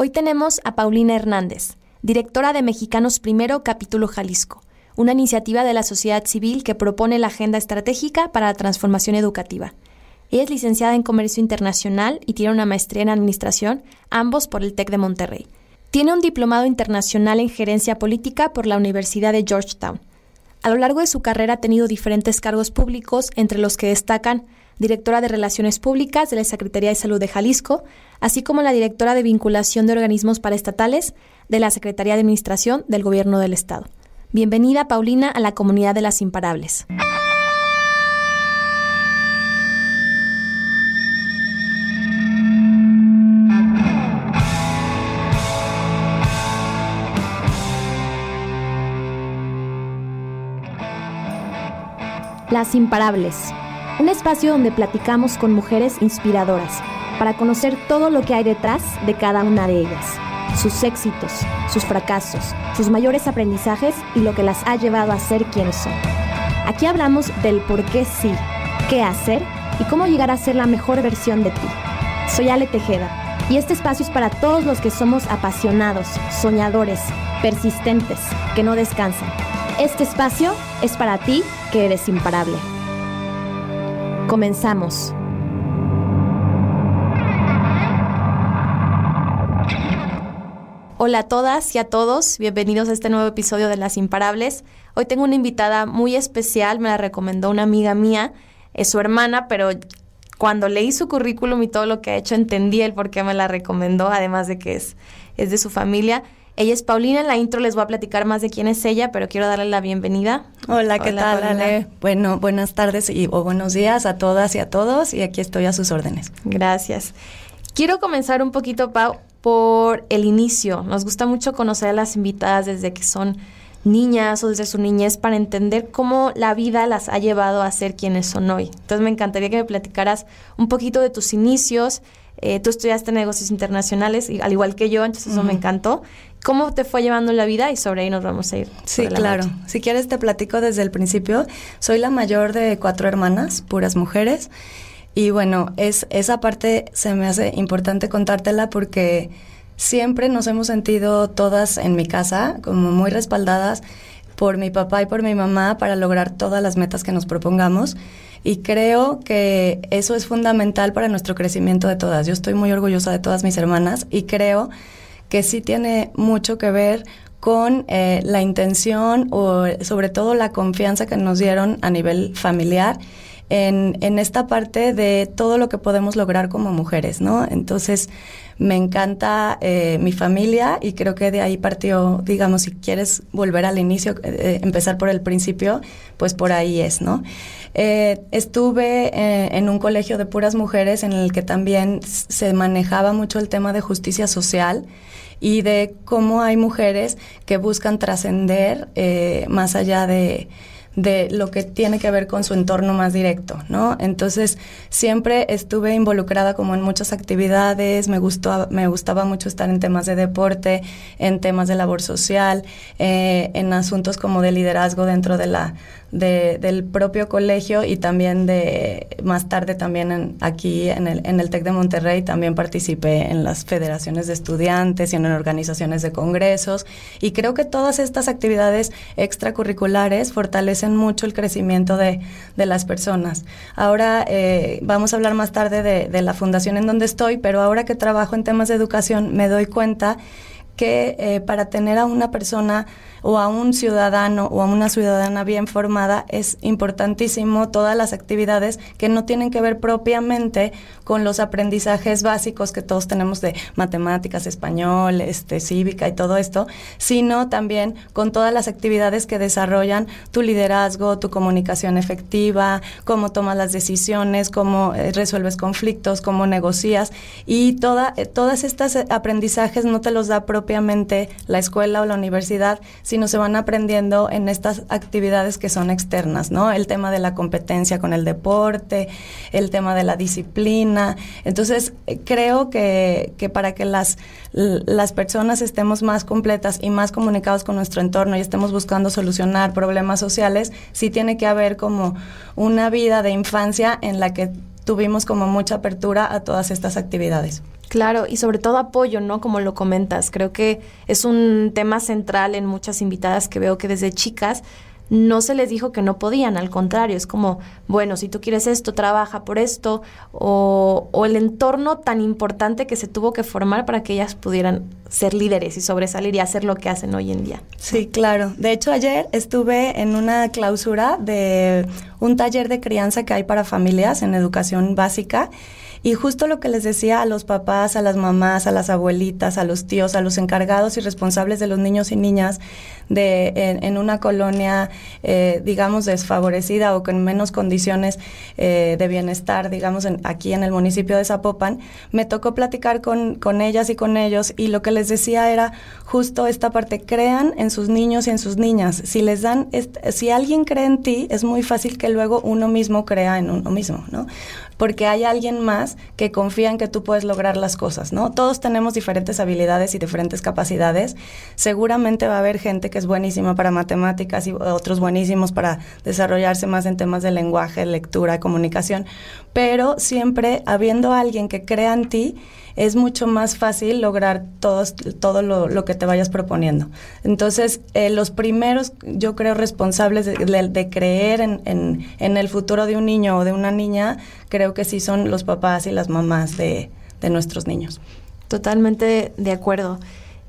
Hoy tenemos a Paulina Hernández, directora de Mexicanos Primero, capítulo Jalisco, una iniciativa de la sociedad civil que propone la agenda estratégica para la transformación educativa. Ella es licenciada en Comercio Internacional y tiene una maestría en Administración, ambos por el TEC de Monterrey. Tiene un diplomado internacional en Gerencia Política por la Universidad de Georgetown. A lo largo de su carrera ha tenido diferentes cargos públicos, entre los que destacan directora de Relaciones Públicas de la Secretaría de Salud de Jalisco, así como la directora de Vinculación de Organismos Paraestatales de la Secretaría de Administración del Gobierno del Estado. Bienvenida, Paulina, a la comunidad de las imparables. Las Imparables, un espacio donde platicamos con mujeres inspiradoras para conocer todo lo que hay detrás de cada una de ellas, sus éxitos, sus fracasos, sus mayores aprendizajes y lo que las ha llevado a ser quienes son. Aquí hablamos del por qué sí, qué hacer y cómo llegar a ser la mejor versión de ti. Soy Ale Tejeda y este espacio es para todos los que somos apasionados, soñadores, persistentes, que no descansan. Este espacio es para ti que eres imparable. Comenzamos. Hola a todas y a todos, bienvenidos a este nuevo episodio de Las Imparables. Hoy tengo una invitada muy especial, me la recomendó una amiga mía, es su hermana, pero cuando leí su currículum y todo lo que ha hecho entendí el por qué me la recomendó, además de que es, es de su familia. Ella es Paulina, en la intro les voy a platicar más de quién es ella, pero quiero darle la bienvenida. Hola, ¿qué tal, Ale? Bueno, buenas tardes y, o buenos días a todas y a todos y aquí estoy a sus órdenes. Gracias. Quiero comenzar un poquito, Pau, por el inicio. Nos gusta mucho conocer a las invitadas desde que son niñas o desde su niñez para entender cómo la vida las ha llevado a ser quienes son hoy. Entonces me encantaría que me platicaras un poquito de tus inicios, eh, tú estudiaste negocios internacionales, al igual que yo, entonces eso me encantó. ¿Cómo te fue llevando la vida? Y sobre ahí nos vamos a ir. Sí, claro. Si quieres te platico desde el principio. Soy la mayor de cuatro hermanas, puras mujeres. Y bueno, es, esa parte se me hace importante contártela porque siempre nos hemos sentido todas en mi casa como muy respaldadas por mi papá y por mi mamá para lograr todas las metas que nos propongamos y creo que eso es fundamental para nuestro crecimiento de todas. Yo estoy muy orgullosa de todas mis hermanas y creo que sí tiene mucho que ver con eh, la intención o sobre todo la confianza que nos dieron a nivel familiar en, en, esta parte de todo lo que podemos lograr como mujeres, ¿no? Entonces, me encanta eh, mi familia y creo que de ahí partió, digamos, si quieres volver al inicio, eh, empezar por el principio, pues por ahí es, ¿no? Eh, estuve en un colegio de puras mujeres en el que también se manejaba mucho el tema de justicia social y de cómo hay mujeres que buscan trascender más allá de de lo que tiene que ver con su entorno más directo, ¿no? Entonces, siempre estuve involucrada como en muchas actividades, me gustó, me gustaba mucho estar en temas de deporte, en temas de labor social, eh, en asuntos como de liderazgo dentro de la de, del propio colegio y también de más tarde también aquí en el, en el TEC de Monterrey también participé en las federaciones de estudiantes y en organizaciones de congresos y creo que todas estas actividades extracurriculares fortalecen mucho el crecimiento de, de las personas. Ahora eh, vamos a hablar más tarde de, de la fundación en donde estoy, pero ahora que trabajo en temas de educación me doy cuenta que eh, para tener a una persona o a un ciudadano o a una ciudadana bien formada es importantísimo todas las actividades que no tienen que ver propiamente con los aprendizajes básicos que todos tenemos de matemáticas, español, este, cívica y todo esto, sino también con todas las actividades que desarrollan tu liderazgo, tu comunicación efectiva, cómo tomas las decisiones, cómo eh, resuelves conflictos, cómo negocias y toda, eh, todas estas aprendizajes no te los da propiamente propiamente la escuela o la universidad, sino se van aprendiendo en estas actividades que son externas, ¿no? El tema de la competencia con el deporte, el tema de la disciplina. Entonces, creo que, que para que las, las personas estemos más completas y más comunicados con nuestro entorno y estemos buscando solucionar problemas sociales, sí tiene que haber como una vida de infancia en la que tuvimos como mucha apertura a todas estas actividades. Claro, y sobre todo apoyo, ¿no? Como lo comentas, creo que es un tema central en muchas invitadas que veo que desde chicas no se les dijo que no podían, al contrario, es como, bueno, si tú quieres esto, trabaja por esto, o, o, el entorno tan importante que se tuvo que formar para que ellas pudieran ser líderes y sobresalir y hacer lo que hacen hoy en día. Sí, claro. De hecho, ayer estuve en una clausura de un taller de crianza que hay para familias en educación básica y justo lo que les decía a los papás, a las mamás, a las abuelitas, a los tíos, a los encargados y responsables de los niños y niñas de, en, una colonia, eh, digamos, desfavorecida o con menos condiciones eh, de bienestar, digamos, aquí en el municipio de Zapopan, me tocó platicar con, con ellas y con ellos y lo que les decía era justo esta parte, crean en sus niños y en sus niñas. Si les dan, si alguien cree en ti, es muy fácil que luego uno mismo crea en uno mismo, ¿no? Porque hay alguien más que confía en que tú puedes lograr las cosas, ¿no? Todos tenemos diferentes habilidades y diferentes capacidades. Seguramente va a haber gente que es buenísima para matemáticas y otros buenísimos para desarrollarse más en temas de lenguaje, lectura, comunicación, pero siempre habiendo alguien que crea en ti, es mucho más fácil lograr todos, todo lo, que te vayas proponiendo. Entonces, eh, los primeros, yo creo, responsables de, creer en, en, el futuro de un niño o de una niña, creo que sí son los papás y las mamás de, de nuestros niños. Totalmente de acuerdo.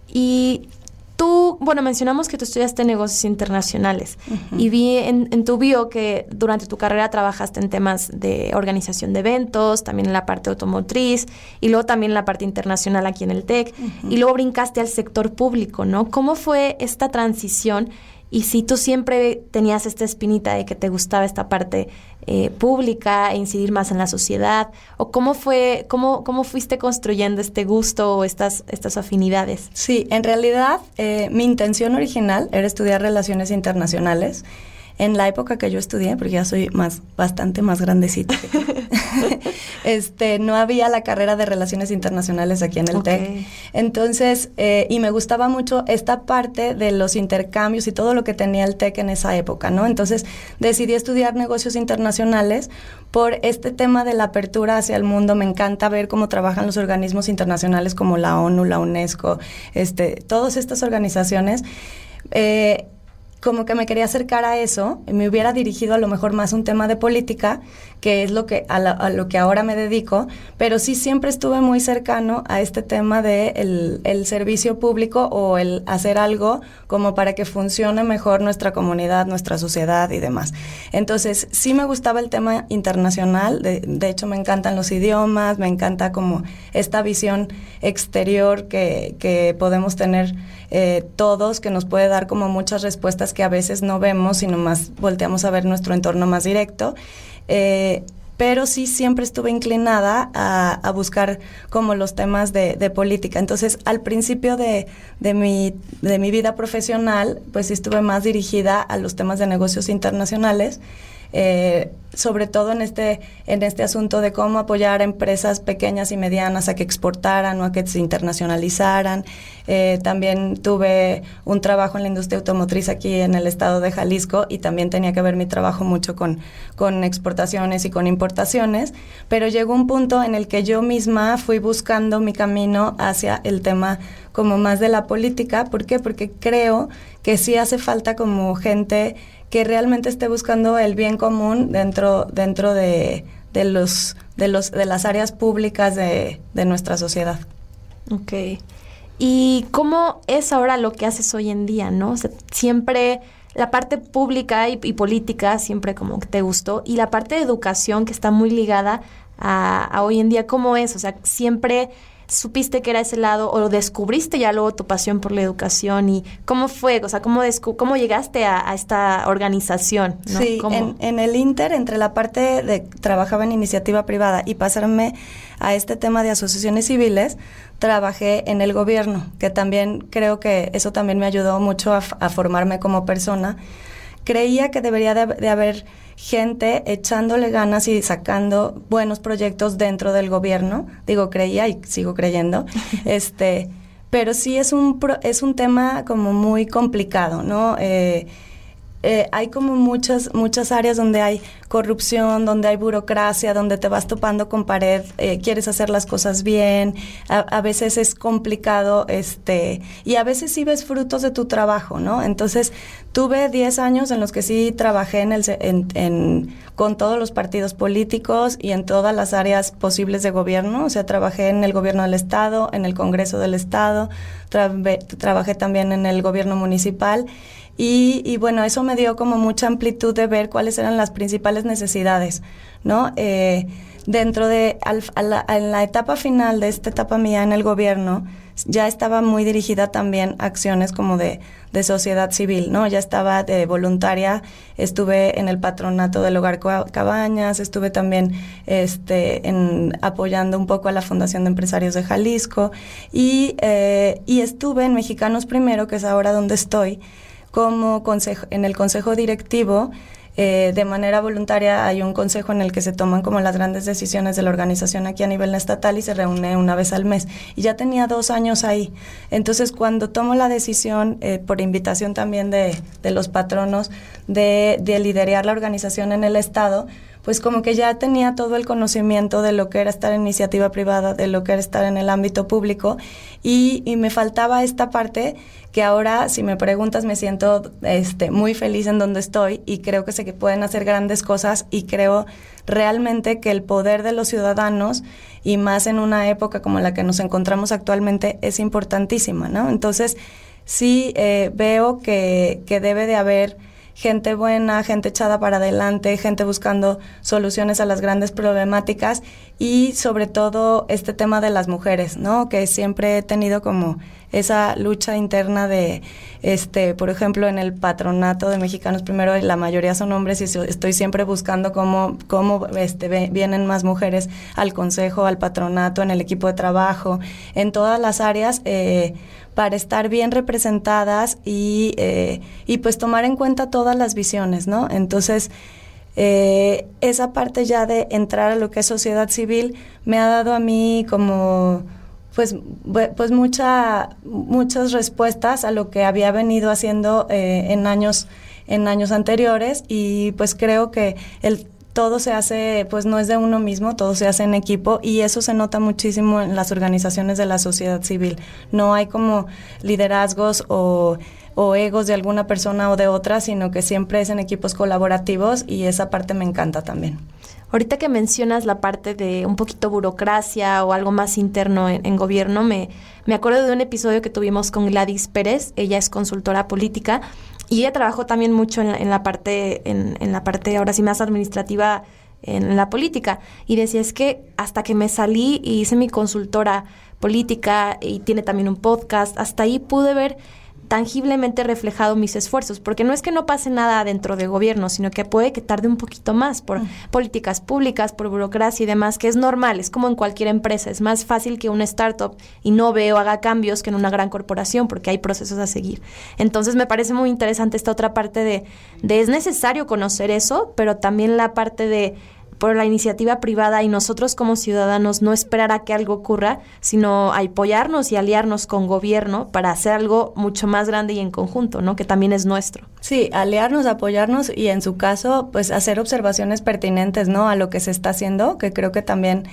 Y Tú, bueno, mencionamos que tú estudiaste negocios internacionales y vi en, tu bio que durante tu carrera trabajaste en temas de organización de eventos, también en la parte automotriz y luego también en la parte internacional aquí en el TEC y luego brincaste al sector público, ¿no? ¿Cómo fue esta transición? Y si tú siempre tenías esta espinita de que te gustaba esta parte eh, pública e incidir más en la sociedad, o cómo fue, cómo, cómo fuiste construyendo este gusto o estas, estas afinidades. Sí, en realidad eh, mi intención original era estudiar relaciones internacionales en la época que yo estudié, porque ya soy más, bastante más grandecita, este, no había la carrera de Relaciones Internacionales aquí en el TEC. Entonces, eh, y me gustaba mucho esta parte de los intercambios y todo lo que tenía el TEC en esa época, ¿no? Entonces, decidí estudiar negocios internacionales por este tema de la apertura hacia el mundo. Me encanta ver cómo trabajan los organismos internacionales como la ONU, la UNESCO, este, todas estas organizaciones. Eh, como que me quería acercar a eso, me hubiera dirigido a lo mejor más un tema de política, que es lo que a, lo que ahora me dedico, pero sí siempre estuve muy cercano a este tema de el, servicio público o el hacer algo como para que funcione mejor nuestra comunidad, nuestra sociedad y demás. Entonces, sí me gustaba el tema internacional, de, de hecho me encantan los idiomas, me encanta como esta visión exterior que, que podemos tener eh, todos, que nos puede dar como muchas respuestas que a veces no vemos, sino más volteamos a ver nuestro entorno más directo. Eh, pero sí siempre estuve inclinada a, buscar como los temas de, política. Entonces, al principio de, de, mi, de mi vida profesional, pues sí estuve más dirigida a los temas de negocios internacionales eh, sobre todo en este, en este asunto de cómo apoyar a empresas pequeñas y medianas a que exportaran o a que se internacionalizaran. Eh, también tuve un trabajo en la industria automotriz aquí en el estado de Jalisco y también tenía que ver mi trabajo mucho con, con exportaciones y con importaciones, pero llegó un punto en el que yo misma fui buscando mi camino hacia el tema como más de la política. ¿Por qué? Porque creo que sí hace falta como gente que realmente esté buscando el bien común dentro, dentro de, de los, de, los, de las áreas públicas de, de nuestra sociedad. Ok. ¿Y cómo es ahora lo que haces hoy en día, no? siempre la parte pública y, política siempre como que te gustó y la parte de educación que está muy ligada a, a hoy en día, ¿cómo es? O sea, siempre supiste que era ese lado o descubriste ya luego tu pasión por la educación y cómo fue, o sea, cómo, cómo llegaste a, esta organización? Sí, en, el Inter, entre la parte de trabajaba en iniciativa privada y pasarme a este tema de asociaciones civiles, trabajé en el gobierno, que también creo que eso también me ayudó mucho a, formarme como persona. Creía que debería de haber gente echándole ganas y sacando buenos proyectos dentro del gobierno. Digo, creía y sigo creyendo. este, pero sí es un, es un tema como muy complicado, ¿no? Eh, eh, hay como muchas, muchas áreas donde hay corrupción, donde hay burocracia, donde te vas topando con pared, eh, quieres hacer las cosas bien, a, veces es complicado, este, y a veces sí ves frutos de tu trabajo, ¿no? Entonces, tuve 10 años en los que sí trabajé en el, en, con todos los partidos políticos y en todas las áreas posibles de gobierno, o sea, trabajé en el gobierno del Estado, en el Congreso del Estado, trabajé también en el gobierno municipal, y, bueno, eso me dio como mucha amplitud de ver cuáles eran las principales necesidades, ¿no? Eh, dentro de, la, en la etapa final de esta etapa mía en el gobierno, ya estaba muy dirigida también a acciones como de, de, sociedad civil, ¿no? Ya estaba de voluntaria, estuve en el patronato del Hogar Cabañas, estuve también este, apoyando un poco a la Fundación de Empresarios de Jalisco y, eh, y estuve en Mexicanos Primero, que es ahora donde estoy, como consejo, en el consejo directivo, eh, de manera voluntaria hay un consejo en el que se toman como las grandes decisiones de la organización aquí a nivel estatal y se reúne una vez al mes. Y ya tenía dos años ahí. Entonces, cuando tomo la decisión, eh, por invitación también de, de los patronos, de, de liderar la organización en el Estado, pues como que ya tenía todo el conocimiento de lo que era estar en iniciativa privada, de lo que era estar en el ámbito público y, me faltaba esta parte que ahora, si me preguntas, me siento este, muy feliz en donde estoy y creo que sé que pueden hacer grandes cosas y creo realmente que el poder de los ciudadanos y más en una época como la que nos encontramos actualmente es importantísima, ¿no? Entonces, sí eh, veo que, que debe de haber gente buena, gente echada para adelante, gente buscando soluciones a las grandes problemáticas y sobre todo este tema de las mujeres, ¿no? Que siempre he tenido como esa lucha interna de, este, por ejemplo, en el patronato de Mexicanos Primero, la mayoría son hombres y estoy siempre buscando cómo, cómo este, vienen más mujeres al consejo, al patronato, en el equipo de trabajo, en todas las áreas. Eh, para estar bien representadas y, eh, y pues tomar en cuenta todas las visiones, ¿no? Entonces, eh, esa parte ya de entrar a lo que es sociedad civil me ha dado a mí como pues, pues mucha, muchas respuestas a lo que había venido haciendo eh, en años en años anteriores y pues creo que el todo se hace, pues no es de uno mismo, todo se hace en equipo y eso se nota muchísimo en las organizaciones de la sociedad civil. No hay como liderazgos o, egos de alguna persona o de otra, sino que siempre es en equipos colaborativos y esa parte me encanta también. Ahorita que mencionas la parte de un poquito burocracia o algo más interno en, gobierno, me, me acuerdo de un episodio que tuvimos con Gladys Pérez, ella es consultora política y ella trabajó también mucho en la, parte, en, en, la parte ahora sí más administrativa en la política. Y decía, es que hasta que me salí y hice mi consultora política y tiene también un podcast, hasta ahí pude ver tangiblemente reflejado mis esfuerzos, porque no es que no pase nada dentro de gobierno, sino que puede que tarde un poquito más por políticas públicas, por burocracia y demás, que es normal, es como en cualquier empresa, es más fácil que una startup y no veo haga cambios que en una gran corporación, porque hay procesos a seguir. Entonces me parece muy interesante esta otra parte de, de es necesario conocer eso, pero también la parte de por la iniciativa privada y nosotros como ciudadanos no esperar a que algo ocurra, sino apoyarnos y aliarnos con gobierno para hacer algo mucho más grande y en conjunto, ¿no? Que también es nuestro. Sí, aliarnos, apoyarnos y en su caso, pues hacer observaciones pertinentes, ¿no? A lo que se está haciendo, que creo que también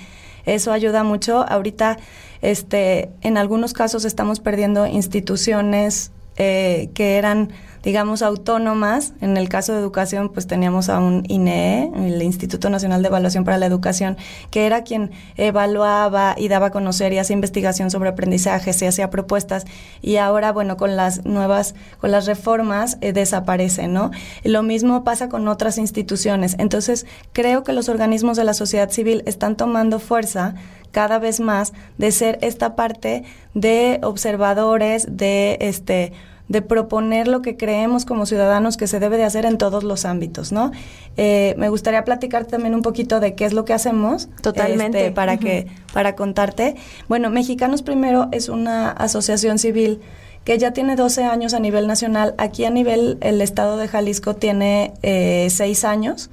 eso ayuda mucho. Ahorita, este, en algunos casos estamos perdiendo instituciones eh, que eran digamos, autónomas. En el caso de educación, pues teníamos a un INEE, el Instituto Nacional de Evaluación para la Educación, que era quien evaluaba y daba a conocer y hacía investigación sobre aprendizaje, se hacía propuestas. Y ahora, bueno, con las nuevas, con las reformas, eh, desaparece, ¿no? Lo mismo pasa con otras instituciones. Entonces, creo que los organismos de la sociedad civil están tomando fuerza cada vez más de ser esta parte de observadores, de este de proponer lo que creemos como ciudadanos que se debe de hacer en todos los ámbitos, ¿no? Eh, me gustaría platicar también un poquito de qué es lo que hacemos. Totalmente. Este, para que, para contarte. Bueno, Mexicanos Primero es una asociación civil que ya tiene 12 años a nivel nacional. Aquí a nivel, el estado de Jalisco tiene eh, 6 años.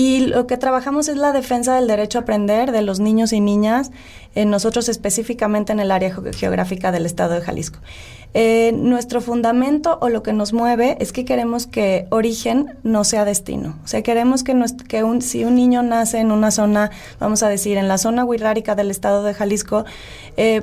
Y lo que trabajamos es la defensa del derecho a aprender de los niños y niñas, eh, nosotros específicamente en el área geográfica del estado de Jalisco. Eh, nuestro fundamento o lo que nos mueve es que queremos que origen no sea destino. O sea, queremos que, un, si un niño nace en una zona, vamos a decir, en la zona huirrárica del estado de Jalisco, eh,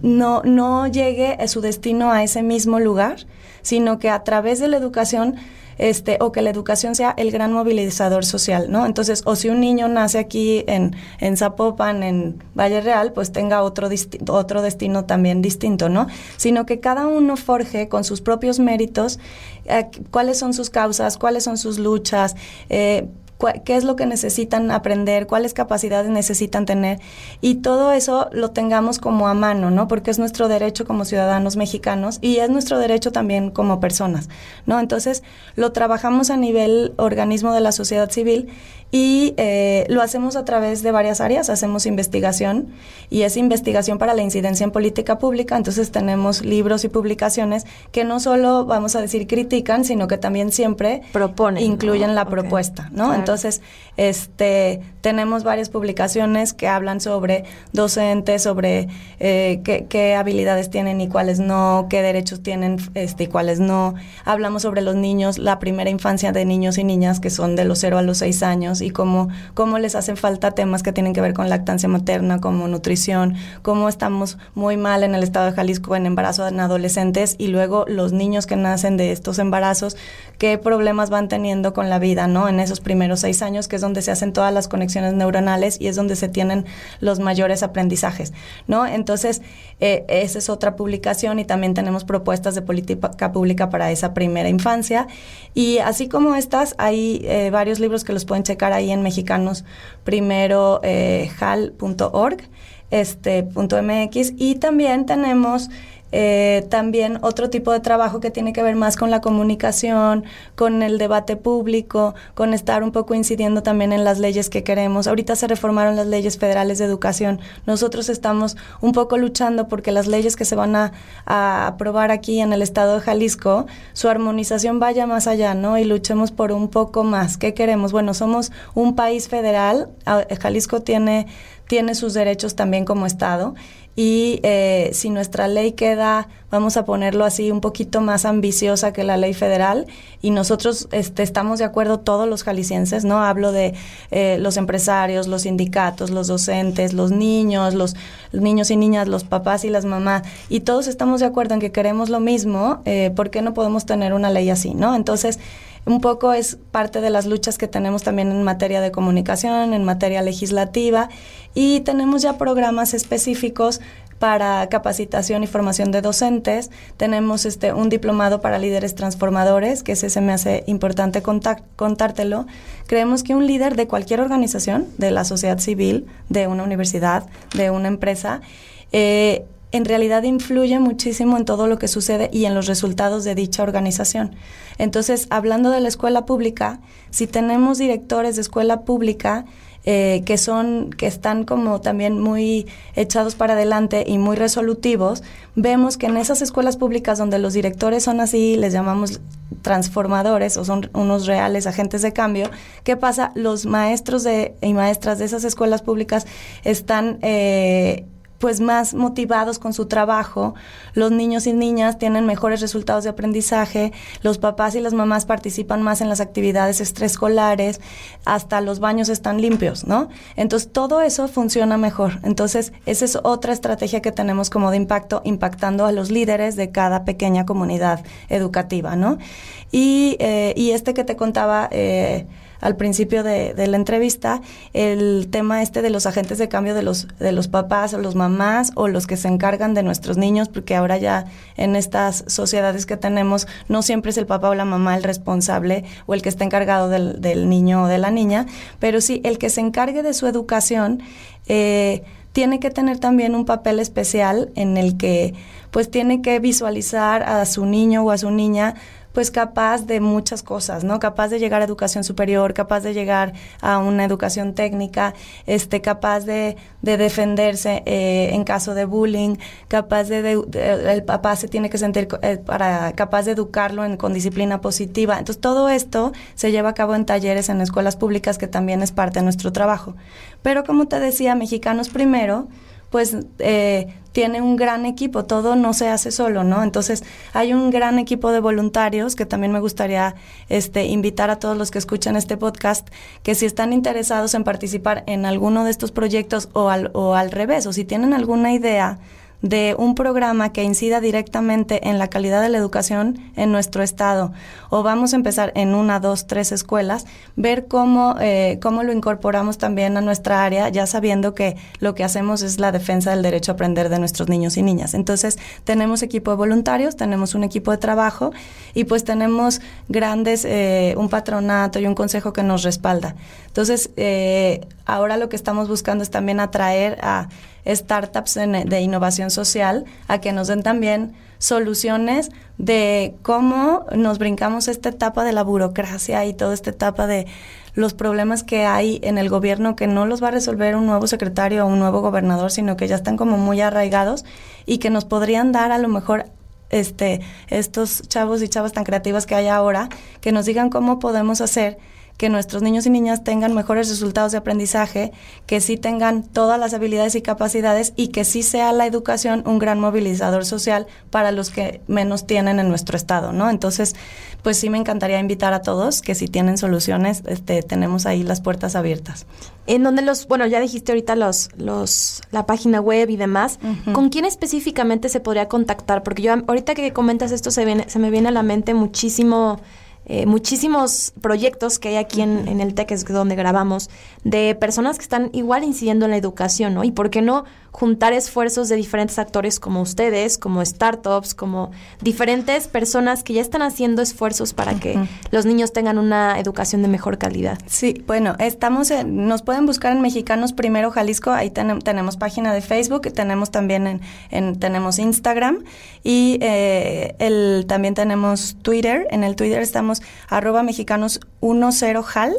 no, no llegue a su destino a ese mismo lugar, sino que a través de la educación este, o que la educación sea el gran movilizador social, ¿no? Entonces, o si un niño nace aquí en, en Zapopan, en Valle Real, pues tenga otro, otro destino también distinto, ¿no? Sino que cada uno forje con sus propios méritos eh, cuáles son sus causas, cuáles son sus luchas, eh, qué es lo que necesitan aprender, cuáles capacidades necesitan tener y todo eso lo tengamos como a mano, ¿no? Porque es nuestro derecho como ciudadanos mexicanos y es nuestro derecho también como personas, ¿no? Entonces lo trabajamos a nivel organismo de la sociedad civil y eh, lo hacemos a través de varias áreas, hacemos investigación y es investigación para la incidencia en política pública, entonces tenemos libros y publicaciones que no solo, vamos a decir, critican, sino que también siempre proponen, incluyen la propuesta, ¿no? Entonces, este, tenemos varias publicaciones que hablan sobre docentes, sobre eh, qué, habilidades tienen y cuáles no, qué derechos tienen este, y cuáles no. Hablamos sobre los niños, la primera infancia de niños y niñas que son de los 0 a los 6 años y cómo, cómo les hacen falta temas que tienen que ver con lactancia materna, como nutrición, cómo estamos muy mal en el estado de Jalisco en embarazo en adolescentes y luego los niños que nacen de estos embarazos, qué problemas van teniendo con la vida, ¿no? En esos primeros seis años, que es donde se hacen todas las conexiones neuronales y es donde se tienen los mayores aprendizajes, ¿no? Entonces, eh, esa es otra publicación y también tenemos propuestas de política pública para esa primera infancia. Y así como estas, hay eh, varios libros que los pueden checar ahí en mexicanos primero eh, este y también tenemos eh, también otro tipo de trabajo que tiene que ver más con la comunicación, con el debate público, con estar un poco incidiendo también en las leyes que queremos. Ahorita se reformaron las leyes federales de educación. Nosotros estamos un poco luchando porque las leyes que se van a, aprobar aquí en el estado de Jalisco, su armonización vaya más allá, ¿no? Y luchemos por un poco más. ¿Qué queremos? Bueno, somos un país federal. Jalisco tiene tiene sus derechos también como Estado y eh, si nuestra ley queda, vamos a ponerlo así, un poquito más ambiciosa que la ley federal y nosotros este, estamos de acuerdo todos los jaliscienses, ¿no? Hablo de eh, los empresarios, los sindicatos, los docentes, los niños, los, niños y niñas, los papás y las mamás y todos estamos de acuerdo en que queremos lo mismo, eh, ¿por qué no podemos tener una ley así, ¿no? Entonces, un poco es parte de las luchas que tenemos también en materia de comunicación, en materia legislativa y tenemos ya programas específicos para capacitación y formación de docentes. Tenemos este un diplomado para líderes transformadores, que ese se me hace importante contártelo. Creemos que un líder de cualquier organización, de la sociedad civil, de una universidad, de una empresa, eh, en realidad influye muchísimo en todo lo que sucede y en los resultados de dicha organización. Entonces, hablando de la escuela pública, si tenemos directores de escuela pública eh, que son, que están como también muy echados para adelante y muy resolutivos, vemos que en esas escuelas públicas donde los directores son así, les llamamos transformadores o son unos reales agentes de cambio, ¿qué pasa? Los maestros de, y maestras de esas escuelas públicas están eh, pues más motivados con su trabajo, los niños y niñas tienen mejores resultados de aprendizaje, los papás y las mamás participan más en las actividades extraescolares, hasta los baños están limpios, ¿no? Entonces todo eso funciona mejor. Entonces esa es otra estrategia que tenemos como de impacto, impactando a los líderes de cada pequeña comunidad educativa, ¿no? Y, eh, y este que te contaba... Eh, al principio de, la entrevista, el tema este de los agentes de cambio de los, de los papás o los mamás o los que se encargan de nuestros niños, porque ahora ya en estas sociedades que tenemos no siempre es el papá o la mamá el responsable o el que está encargado del, del niño o de la niña, pero sí el que se encargue de su educación eh, tiene que tener también un papel especial en el que pues tiene que visualizar a su niño o a su niña pues capaz de muchas cosas, ¿no? Capaz de llegar a educación superior, capaz de llegar a una educación técnica, este, capaz de, defenderse eh, en caso de bullying, capaz de, el papá se tiene que sentir eh, para capaz de educarlo en, con disciplina positiva. Entonces todo esto se lleva a cabo en talleres en escuelas públicas que también es parte de nuestro trabajo. Pero como te decía, Mexicanos Primero pues eh, tiene un gran equipo, todo no se hace solo, ¿no? Entonces hay un gran equipo de voluntarios que también me gustaría este, invitar a todos los que escuchan este podcast que si están interesados en participar en alguno de estos proyectos o al, o al revés, o si tienen alguna idea de un programa que incida directamente en la calidad de la educación en nuestro estado. O vamos a empezar en una, dos, tres escuelas, ver cómo, eh, cómo lo incorporamos también a nuestra área, ya sabiendo que lo que hacemos es la defensa del derecho a aprender de nuestros niños y niñas. Entonces, tenemos equipo de voluntarios, tenemos un equipo de trabajo y pues tenemos grandes, eh, un patronato y un consejo que nos respalda. Entonces, eh, ahora lo que estamos buscando es también atraer a startups de innovación social a que nos den también soluciones de cómo nos brincamos esta etapa de la burocracia y toda esta etapa de los problemas que hay en el gobierno que no los va a resolver un nuevo secretario o un nuevo gobernador, sino que ya están como muy arraigados y que nos podrían dar a lo mejor este estos chavos y chavas tan creativas que hay ahora, que nos digan cómo podemos hacer que nuestros niños y niñas tengan mejores resultados de aprendizaje, que sí tengan todas las habilidades y capacidades y que sí sea la educación un gran movilizador social para los que menos tienen en nuestro estado, ¿no? Entonces, pues sí me encantaría invitar a todos que si tienen soluciones, este, tenemos ahí las puertas abiertas. En donde los, bueno, ya dijiste ahorita los, los, la página web y demás, ¿con quién específicamente se podría contactar? Porque yo ahorita que comentas esto se, viene, se me viene a la mente muchísimo eh, muchísimos proyectos que hay aquí en, en el TEC, es donde grabamos, de personas que están igual incidiendo en la educación, ¿no? Y por qué no juntar esfuerzos de diferentes actores como ustedes, como startups, como diferentes personas que ya están haciendo esfuerzos para que los niños tengan una educación de mejor calidad. Sí, bueno, estamos nos pueden buscar en Mexicanos Primero Jalisco, ahí tenemos página de Facebook, tenemos también en, tenemos Instagram y eh, el, también tenemos Twitter, en el Twitter estamos arroba mexicanos 10 jal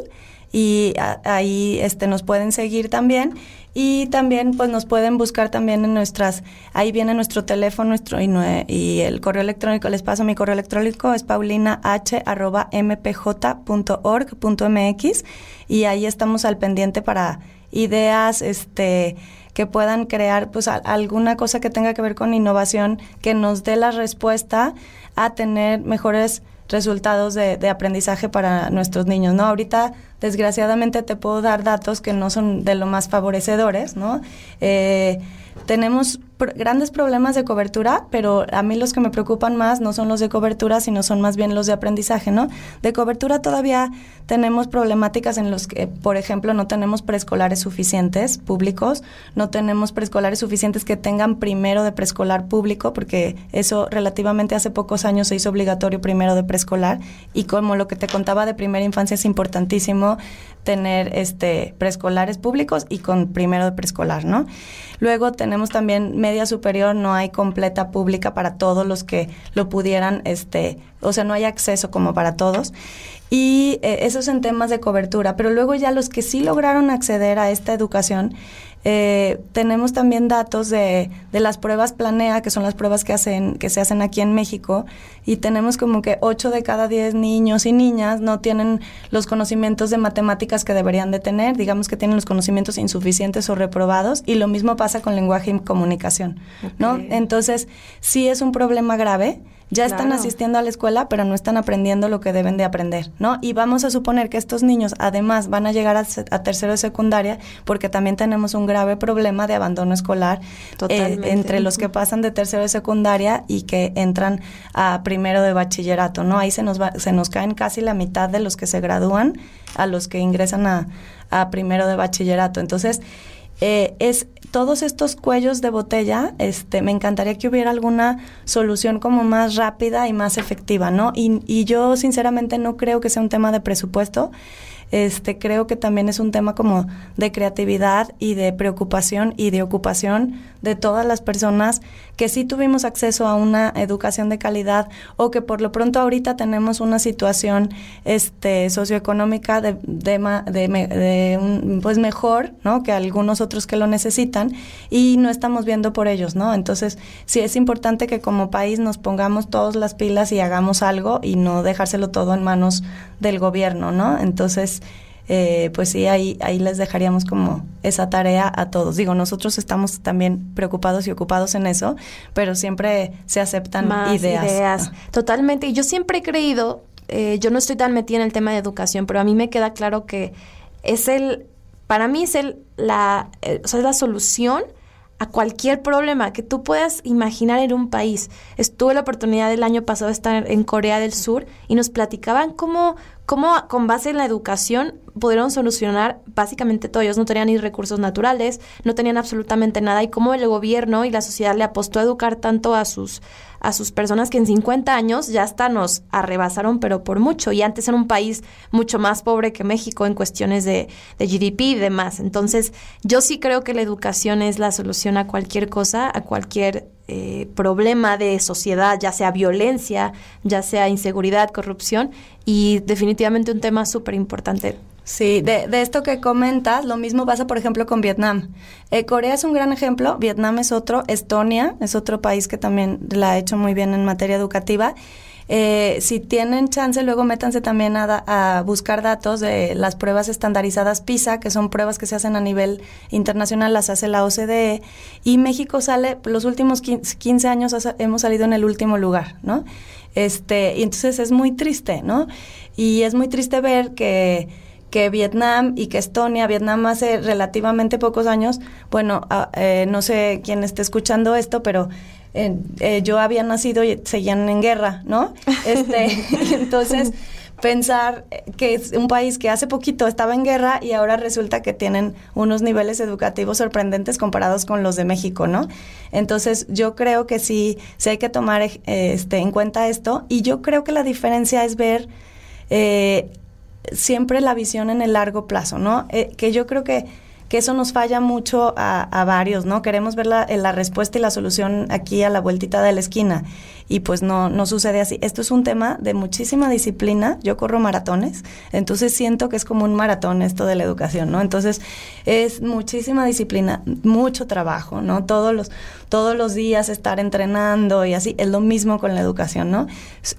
y ahí este, nos pueden seguir también y también pues nos pueden buscar también en nuestras, ahí viene nuestro teléfono nuestro y, el correo electrónico, les paso mi correo electrónico, es paulinah.mpj.org.mx y ahí estamos al pendiente para ideas, este que puedan crear pues alguna cosa que tenga que ver con innovación que nos dé la respuesta a tener mejores resultados de, aprendizaje para nuestros niños, ¿no? Ahorita, desgraciadamente, te puedo dar datos que no son de lo más favorecedores, ¿no? Eh, tenemos grandes problemas de cobertura, pero a mí los que me preocupan más no son los de cobertura, sino son más bien los de aprendizaje, ¿no? De cobertura todavía tenemos problemáticas en los que, por ejemplo, no tenemos preescolares suficientes públicos, no tenemos preescolares suficientes que tengan primero de preescolar público, porque eso relativamente hace pocos años se hizo obligatorio primero de preescolar, y como lo que te contaba de primera infancia es importantísimo tener este preescolares públicos y con primero de preescolar, ¿no? Luego tenemos también media superior, no hay completa pública para todos los que lo pudieran, este, o sea, no hay acceso como para todos. Y eh, eso es en temas de cobertura, pero luego ya los que sí lograron acceder a esta educación, eh, tenemos también datos de, de, las pruebas Planea, que son las pruebas que, hacen, que se hacen aquí en México, y tenemos como que 8 de cada 10 niños y niñas no tienen los conocimientos de matemáticas que deberían de tener, digamos que tienen los conocimientos insuficientes o reprobados, y lo mismo pasa con lenguaje y comunicación, ¿no? Entonces, sí es un problema grave ya están asistiendo a la escuela, pero no están aprendiendo lo que deben de aprender, ¿no? Y vamos a suponer que estos niños además van a llegar a, tercero de secundaria porque también tenemos un grave problema de abandono escolar eh, entre los que pasan de tercero de secundaria y que entran a primero de bachillerato, ¿no? Ahí se nos, va, se nos caen casi la mitad de los que se gradúan a los que ingresan a, a primero de bachillerato. Entonces, eh, es todos estos cuellos de botella, este, me encantaría que hubiera alguna solución como más rápida y más efectiva, ¿no? Y, y yo sinceramente no creo que sea un tema de presupuesto. Este, creo que también es un tema como de creatividad y de preocupación y de ocupación de todas las personas que sí tuvimos acceso a una educación de calidad o que por lo pronto ahorita tenemos una situación este, socioeconómica de, de, pues mejor, ¿no? Que algunos otros que lo necesitan y no estamos viendo por ellos, ¿no? Entonces, sí es importante que como país nos pongamos todas las pilas y hagamos algo y no dejárselo todo en manos del gobierno, ¿no? Entonces, eh, pues sí, ahí, ahí les dejaríamos como esa tarea a todos. Digo, nosotros estamos también preocupados y ocupados en eso, pero siempre se aceptan ideas. Totalmente. Y yo siempre he creído, eh, yo no estoy tan metida en el tema de educación, pero a mí me queda claro que es el, para mí es el, la, eh, es la solución a cualquier problema que tú puedas imaginar en un país. Estuve la oportunidad el año pasado de estar en Corea del Sur y nos platicaban cómo, cómo con base en la educación pudieron solucionar básicamente todo. Ellos no tenían ni recursos naturales, no tenían absolutamente nada y cómo el gobierno y la sociedad le apostó a educar tanto a sus a sus personas que en 50 años ya hasta nos arrebasaron, pero por mucho. Y antes era un país mucho más pobre que México en cuestiones de, de GDP y demás. Entonces, yo sí creo que la educación es la solución a cualquier cosa, a cualquier eh, problema de sociedad, ya sea violencia, ya sea inseguridad, corrupción, y definitivamente un tema súper importante. Sí, de, de, esto que comentas, lo mismo pasa, por ejemplo, con Vietnam. Eh, Corea es un gran ejemplo, Vietnam es otro, Estonia es otro país que también la ha hecho muy bien en materia educativa. Eh, si tienen chance, luego métanse también a, buscar datos de las pruebas estandarizadas PISA, que son pruebas que se hacen a nivel internacional, las hace la OCDE, y México sale, los últimos 15 años hemos salido en el último lugar, ¿no? Este, y entonces es muy triste, ¿no? Y es muy triste ver que que Vietnam y que Estonia, Vietnam hace relativamente pocos años, bueno, eh, no sé quién esté escuchando esto, pero eh, yo había nacido y seguían en guerra, ¿no? Este, entonces, pensar que es un país que hace poquito estaba en guerra y ahora resulta que tienen unos niveles educativos sorprendentes comparados con los de México, ¿no? Entonces, yo creo que sí, sí hay que tomar este, en cuenta esto y yo creo que la diferencia es ver eh, siempre la visión en el largo plazo, ¿no? Eh, que yo creo que que eso nos falla mucho a, varios, ¿no? Queremos ver la, la, respuesta y la solución aquí a la vueltita de la esquina y pues no, no sucede así. Esto es un tema de muchísima disciplina. Yo corro maratones, entonces siento que es como un maratón esto de la educación, ¿no? Entonces es muchísima disciplina, mucho trabajo, ¿no? Todos los, todos los días estar entrenando y así. Es lo mismo con la educación, ¿no?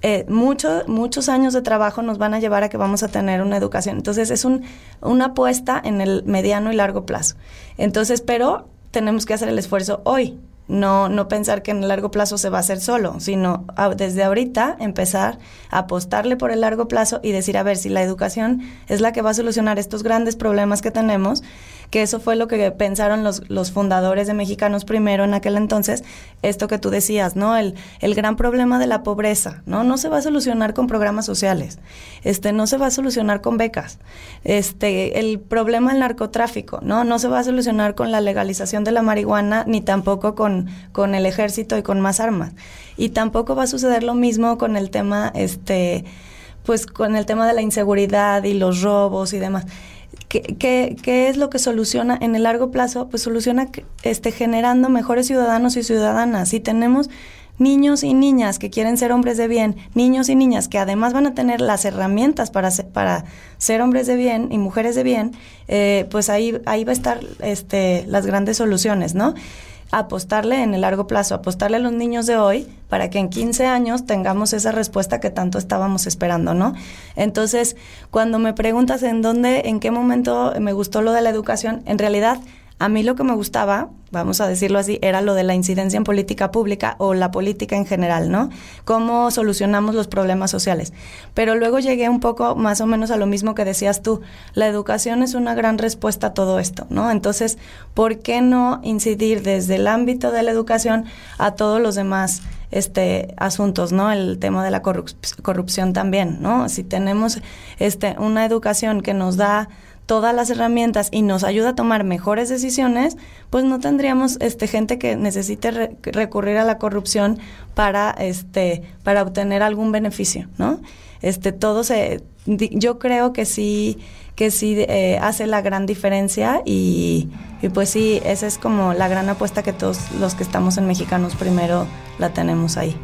Eh, muchos años de trabajo nos van a llevar a que vamos a tener una educación. Entonces es un, una apuesta en el mediano y largo plazo. Entonces, pero tenemos que hacer el esfuerzo hoy, no, no pensar que en el largo plazo se va a hacer solo, sino desde ahorita empezar a apostarle por el largo plazo y decir, a ver, si la educación es la que va a solucionar estos grandes problemas que tenemos, que eso fue lo que pensaron los, los fundadores de Mexicanos primero en aquel entonces, esto que tú decías, ¿no? El, el gran problema de la pobreza, ¿no? No se va a solucionar con programas sociales, este, no se va a solucionar con becas, este, el problema del narcotráfico, ¿no? No se va a solucionar con la legalización de la marihuana, ni tampoco con, con el ejército y con más armas. Y tampoco va a suceder lo mismo con el tema, este, pues con el tema de la inseguridad y los robos y demás. ¿Qué, qué, es lo que soluciona en el largo plazo? Pues soluciona este, generando mejores ciudadanos y ciudadanas. Si tenemos niños y niñas que quieren ser hombres de bien, niños y niñas que además van a tener las herramientas para ser, para ser hombres de bien y mujeres de bien, eh, pues ahí, ahí va a estar este, las grandes soluciones, ¿no? Apostarle en el largo plazo, apostarle a los niños de hoy para que en 15 años tengamos esa respuesta que tanto estábamos esperando, ¿no? Entonces, cuando me preguntas en dónde, en qué momento me gustó lo de la educación, en realidad a mí lo que me gustaba, vamos a decirlo así, era lo de la incidencia en política pública o la política en general, ¿no? Cómo solucionamos los problemas sociales. Pero luego llegué un poco más o menos a lo mismo que decías tú. La educación es una gran respuesta a todo esto, ¿no? Entonces, ¿por qué no incidir desde el ámbito de la educación a todos los demás? este asuntos, ¿no? El tema de la corrupción también, ¿no? Si tenemos este una educación que nos da todas las herramientas y nos ayuda a tomar mejores decisiones, pues no tendríamos este gente que necesite recurrir a la corrupción para este para obtener algún beneficio, ¿no? Este todo se yo creo que sí que sí eh, hace la gran diferencia y, y pues sí, esa es como la gran apuesta que todos los que estamos en Mexicanos primero la tenemos ahí.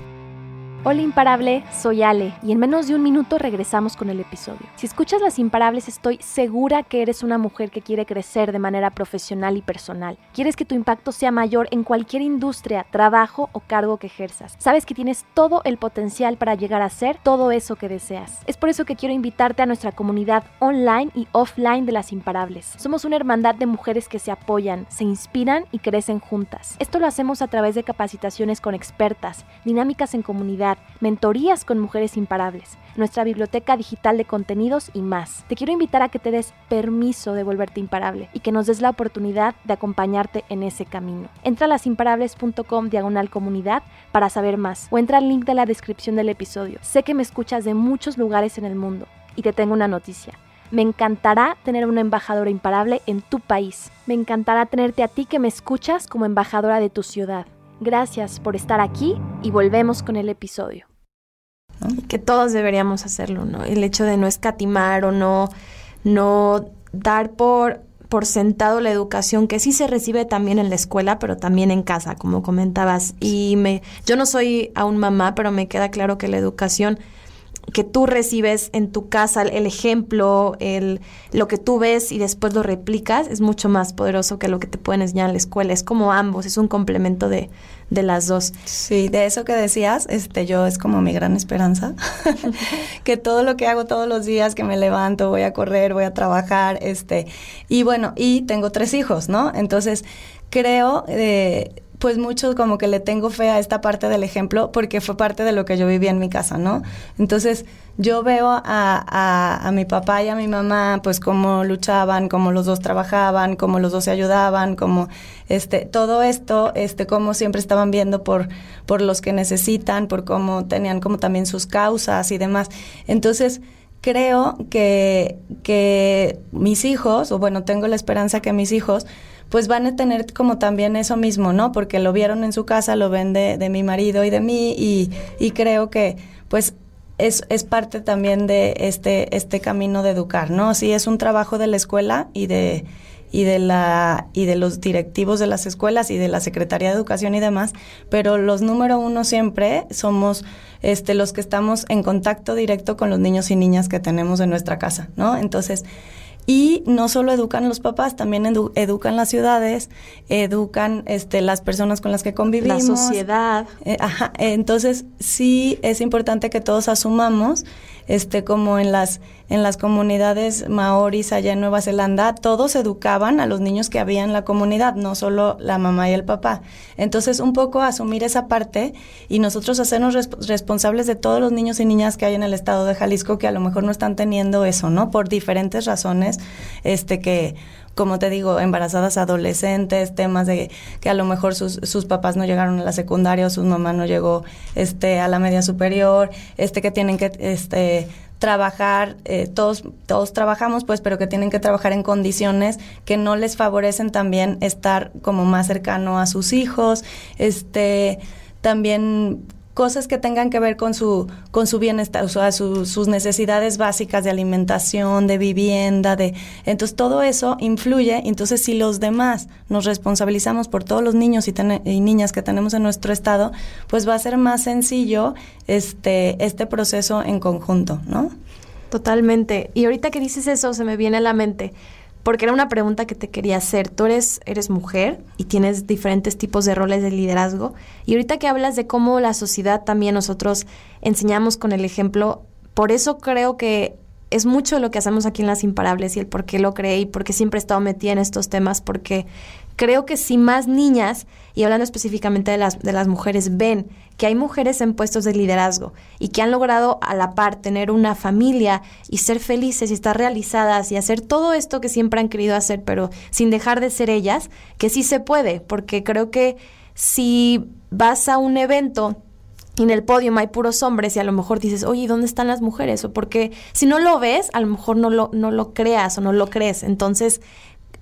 Hola Imparable, soy Ale y en menos de un minuto regresamos con el episodio. Si escuchas Las Imparables estoy segura que eres una mujer que quiere crecer de manera profesional y personal. Quieres que tu impacto sea mayor en cualquier industria, trabajo o cargo que ejerzas. Sabes que tienes todo el potencial para llegar a ser todo eso que deseas. Es por eso que quiero invitarte a nuestra comunidad online y offline de Las Imparables. Somos una hermandad de mujeres que se apoyan, se inspiran y crecen juntas. Esto lo hacemos a través de capacitaciones con expertas, dinámicas en comunidad, mentorías con mujeres imparables, nuestra biblioteca digital de contenidos y más. Te quiero invitar a que te des permiso de volverte imparable y que nos des la oportunidad de acompañarte en ese camino. Entra a lasimparables.com diagonal comunidad para saber más o entra al link de la descripción del episodio. Sé que me escuchas de muchos lugares en el mundo y te tengo una noticia. Me encantará tener una embajadora imparable en tu país. Me encantará tenerte a ti que me escuchas como embajadora de tu ciudad. Gracias por estar aquí y volvemos con el episodio. Que todos deberíamos hacerlo, ¿no? El hecho de no escatimar o no, no dar por, por sentado la educación que sí se recibe también en la escuela, pero también en casa, como comentabas. Y me, yo no soy aún mamá, pero me queda claro que la educación que tú recibes en tu casa, el ejemplo, el, lo que tú ves y después lo replicas, es mucho más poderoso que lo que te pueden enseñar en la escuela. Es como ambos, es un complemento de, de las dos. Sí, de eso que decías, este, yo es como mi gran esperanza, que todo lo que hago todos los días, que me levanto, voy a correr, voy a trabajar, este, y bueno, y tengo tres hijos, ¿no? Entonces, creo... Eh, pues mucho como que le tengo fe a esta parte del ejemplo porque fue parte de lo que yo vivía en mi casa, ¿no? Entonces yo veo a, a, a mi papá y a mi mamá pues cómo luchaban, cómo los dos trabajaban, cómo los dos se ayudaban, cómo este, todo esto, este, cómo siempre estaban viendo por, por los que necesitan, por cómo tenían como también sus causas y demás. Entonces, creo que, que mis hijos, o bueno, tengo la esperanza que mis hijos pues van a tener como también eso mismo, ¿no? Porque lo vieron en su casa, lo ven de, de mi marido y de mí y, y creo que pues es, es, parte también de este, este camino de educar, ¿no? Sí, es un trabajo de la escuela y de, y de la y de los directivos de las escuelas y de la Secretaría de Educación y demás, pero los número uno siempre somos este los que estamos en contacto directo con los niños y niñas que tenemos en nuestra casa, ¿no? Entonces, y no solo educan los papás, también educan las ciudades, educan este, las personas con las que convivimos. La sociedad. Eh, ajá, entonces sí es importante que todos asumamos este como en las en las comunidades maoris allá en Nueva Zelanda, todos educaban a los niños que había en la comunidad, no solo la mamá y el papá. Entonces, un poco asumir esa parte y nosotros hacernos responsables de todos los niños y niñas que hay en el estado de Jalisco que a lo mejor no están teniendo eso, ¿no? Por diferentes razones, este que como te digo, embarazadas adolescentes, temas de que a lo mejor sus, sus papás no llegaron a la secundaria o su mamá no llegó este a la media superior, este que tienen que este trabajar, eh, todos, todos trabajamos, pues, pero que tienen que trabajar en condiciones que no les favorecen también estar como más cercano a sus hijos, este, también cosas que tengan que ver con su, con su bienestar, o sea, sus necesidades básicas de alimentación, de vivienda, de entonces todo eso influye. Entonces, si los demás nos responsabilizamos por todos los niños y, y, niñas que tenemos en nuestro estado, pues va a ser más sencillo este, este proceso en conjunto, ¿no? Totalmente. Y ahorita que dices eso, se me viene a la mente porque era una pregunta que te quería hacer. Tú eres, eres mujer y tienes diferentes tipos de roles de liderazgo. Y ahorita que hablas de cómo la sociedad también nosotros enseñamos con el ejemplo, por eso creo que es mucho lo que hacemos aquí en Las Imparables y el por qué lo creé y por qué siempre he estado metida en estos temas, porque creo que si más niñas, y hablando específicamente de las, de las mujeres, ven que hay mujeres en puestos de liderazgo y que han logrado a la par tener una familia y ser felices y estar realizadas y hacer todo esto que siempre han querido hacer, pero sin dejar de ser ellas, que sí se puede, porque creo que si vas a un evento en el podio hay puros hombres y a lo mejor dices, oye, ¿dónde están las mujeres? O porque si no lo ves, a lo mejor no lo, no lo creas o no lo crees. Entonces,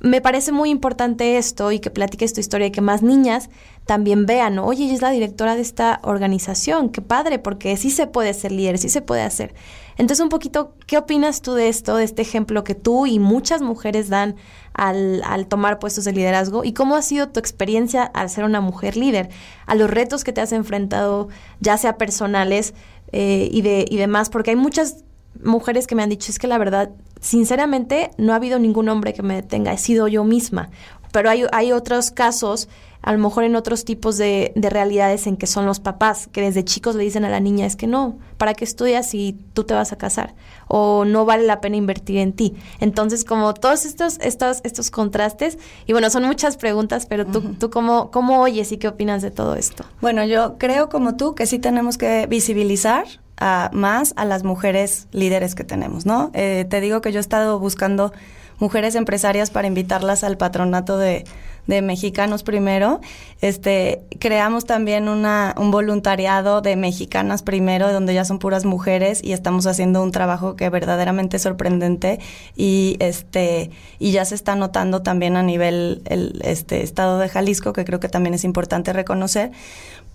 me parece muy importante esto y que platiques tu historia y que más niñas también vean, oye, ella es la directora de esta organización, qué padre, porque sí se puede ser líder, sí se puede hacer. Entonces, un poquito, ¿qué opinas tú de esto, de este ejemplo que tú y muchas mujeres dan al, al tomar puestos de liderazgo? ¿Y cómo ha sido tu experiencia al ser una mujer líder? A los retos que te has enfrentado, ya sea personales eh, y, de, y demás, porque hay muchas mujeres que me han dicho, es que la verdad, sinceramente, no ha habido ningún hombre que me detenga, he sido yo misma. Pero hay, hay otros casos, a lo mejor en otros tipos de, de, realidades en que son los papás, que desde chicos le dicen a la niña, es que no, ¿para qué estudias si tú te vas a casar? O no vale la pena invertir en ti. Entonces, como todos estos, estos, estos contrastes, y bueno, son muchas preguntas, pero tú, tú cómo, cómo oyes y qué opinas de todo esto? Bueno, yo creo como tú que sí tenemos que visibilizar a, más a las mujeres líderes que tenemos, ¿no? Eh, te digo que yo he estado buscando mujeres empresarias para invitarlas al patronato de, de Mexicanos Primero. Este, creamos también una, un voluntariado de Mexicanas Primero, donde ya son puras mujeres y estamos haciendo un trabajo que verdaderamente es sorprendente y este, y ya se está notando también a nivel el este estado de Jalisco, que creo que también es importante reconocer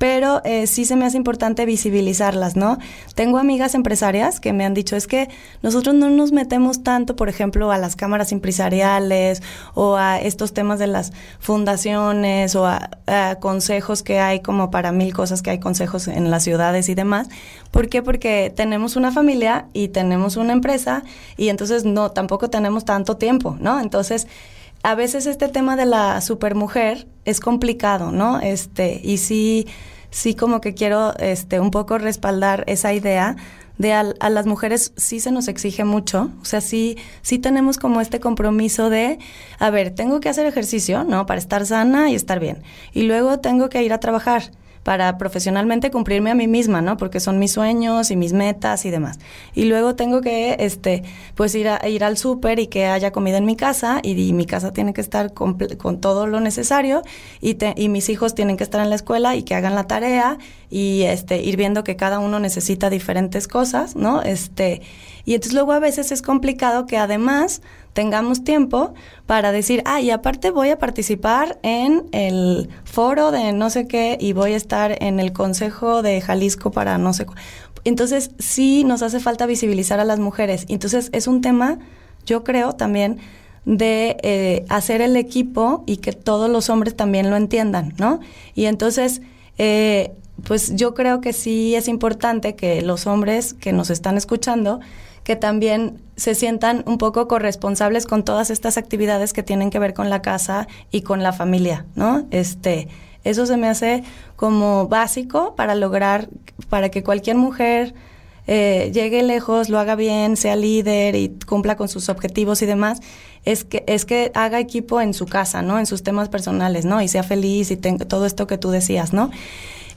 pero eh, sí se me hace importante visibilizarlas, ¿no? Tengo amigas empresarias que me han dicho, es que nosotros no nos metemos tanto, por ejemplo, a las cámaras empresariales o a estos temas de las fundaciones o a, consejos que hay como para mil cosas que hay consejos en las ciudades y demás. ¿Por qué? Porque tenemos una familia y tenemos una empresa y entonces no, tampoco tenemos tanto tiempo, ¿no? Entonces, a veces este tema de la supermujer es complicado, ¿no? Este, y sí, sí como que quiero este, un poco respaldar esa idea de a, a, las mujeres sí se nos exige mucho, o sea, sí, sí tenemos como este compromiso de, a ver, tengo que hacer ejercicio, ¿no? Para estar sana y estar bien. Y luego tengo que ir a trabajar para profesionalmente cumplirme a mí misma, ¿no? Porque son mis sueños y mis metas y demás. Y luego tengo que, este, pues ir, a, ir al súper y que haya comida en mi casa y, mi casa tiene que estar con, con todo lo necesario y, te, y mis hijos tienen que estar en la escuela y que hagan la tarea y, este, ir viendo que cada uno necesita diferentes cosas, ¿no? Este, y entonces luego a veces es complicado que además tengamos tiempo para decir, ah, y aparte voy a participar en el foro de no sé qué y voy a estar en el Consejo de Jalisco para no sé Entonces sí nos hace falta visibilizar a las mujeres. Entonces es un tema, yo creo también, de eh, hacer el equipo y que todos los hombres también lo entiendan, ¿no? Y entonces, eh, pues yo creo que sí es importante que los hombres que nos están escuchando, que también se sientan un poco corresponsables con todas estas actividades que tienen que ver con la casa y con la familia, ¿no? Este, eso se me hace como básico para lograr, para que cualquier mujer eh, llegue lejos, lo haga bien, sea líder y cumpla con sus objetivos y demás, es que, es que haga equipo en su casa, ¿no? En sus temas personales, ¿no? Y sea feliz y tenga todo esto que tú decías, ¿no?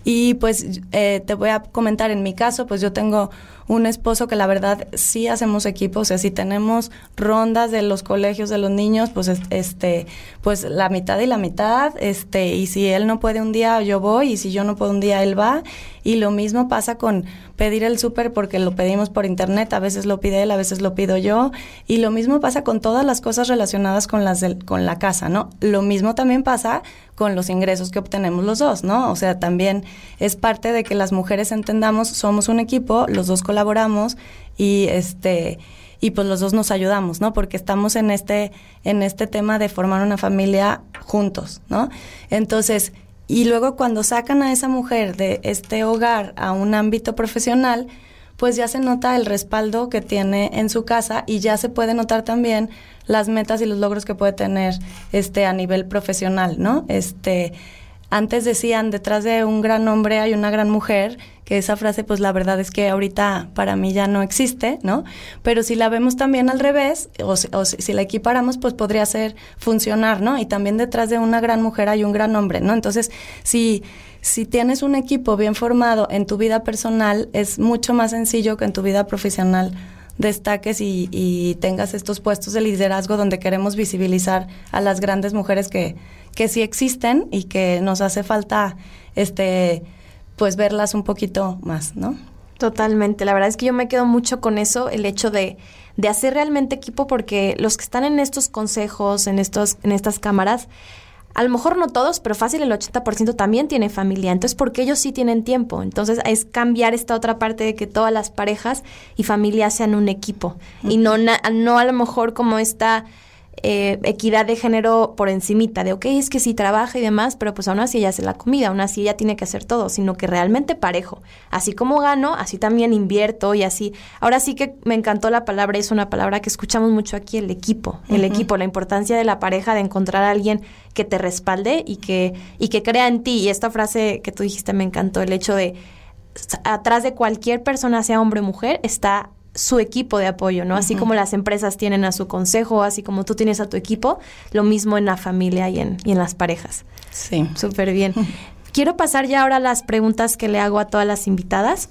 Y pues eh, te voy a comentar, en mi caso, pues yo tengo un esposo que la verdad sí hacemos equipo, o sea, si tenemos rondas de los colegios de los niños, pues este, pues la mitad y la mitad, este, y si él no puede un día, yo voy, y si yo no puedo un día, él va, y lo mismo pasa con pedir el súper porque lo pedimos por internet, a veces lo pide él, a veces lo pido yo, y lo mismo pasa con todas las cosas relacionadas con las del, con la casa, ¿no? Lo mismo también pasa con los ingresos que obtenemos los dos, ¿no? O sea, también es parte de que las mujeres entendamos, somos un equipo, los dos colaboramos y este y pues los dos nos ayudamos, ¿no? Porque estamos en este en este tema de formar una familia juntos, ¿no? Entonces, y luego cuando sacan a esa mujer de este hogar a un ámbito profesional, pues ya se nota el respaldo que tiene en su casa y ya se puede notar también las metas y los logros que puede tener este a nivel profesional, ¿no? Este antes decían, detrás de un gran hombre hay una gran mujer, que esa frase pues la verdad es que ahorita para mí ya no existe, ¿no? Pero si la vemos también al revés, o, o si la equiparamos, pues podría ser funcionar, ¿no? Y también detrás de una gran mujer hay un gran hombre, ¿no? Entonces, si, si tienes un equipo bien formado en tu vida personal, es mucho más sencillo que en tu vida profesional destaques y, y tengas estos puestos de liderazgo donde queremos visibilizar a las grandes mujeres que que sí existen y que nos hace falta este pues verlas un poquito más, ¿no? Totalmente, la verdad es que yo me quedo mucho con eso, el hecho de, de hacer realmente equipo, porque los que están en estos consejos, en, estos, en estas cámaras, a lo mejor no todos, pero fácil el 80% también tiene familia. Entonces, porque ellos sí tienen tiempo. Entonces, es cambiar esta otra parte de que todas las parejas y familias sean un equipo. Y no, no a lo mejor como esta eh, equidad de género por encimita, de, ok, es que sí trabaja y demás, pero pues aún así ella hace la comida, aún así ella tiene que hacer todo, sino que realmente parejo. Así como gano, así también invierto y así. Ahora sí que me encantó la palabra, es una palabra que escuchamos mucho aquí, el equipo, el equipo, la importancia de la pareja, de encontrar a alguien que te respalde y que, y que crea en ti. Y esta frase que tú dijiste me encantó, el hecho de atrás de cualquier persona, sea hombre o mujer, está su equipo de apoyo, ¿no? Así como las empresas tienen a su consejo, así como tú tienes a tu equipo, lo mismo en la familia y en, y en las parejas. Sí. Súper bien. Quiero pasar ya ahora a las preguntas que le hago a todas las invitadas.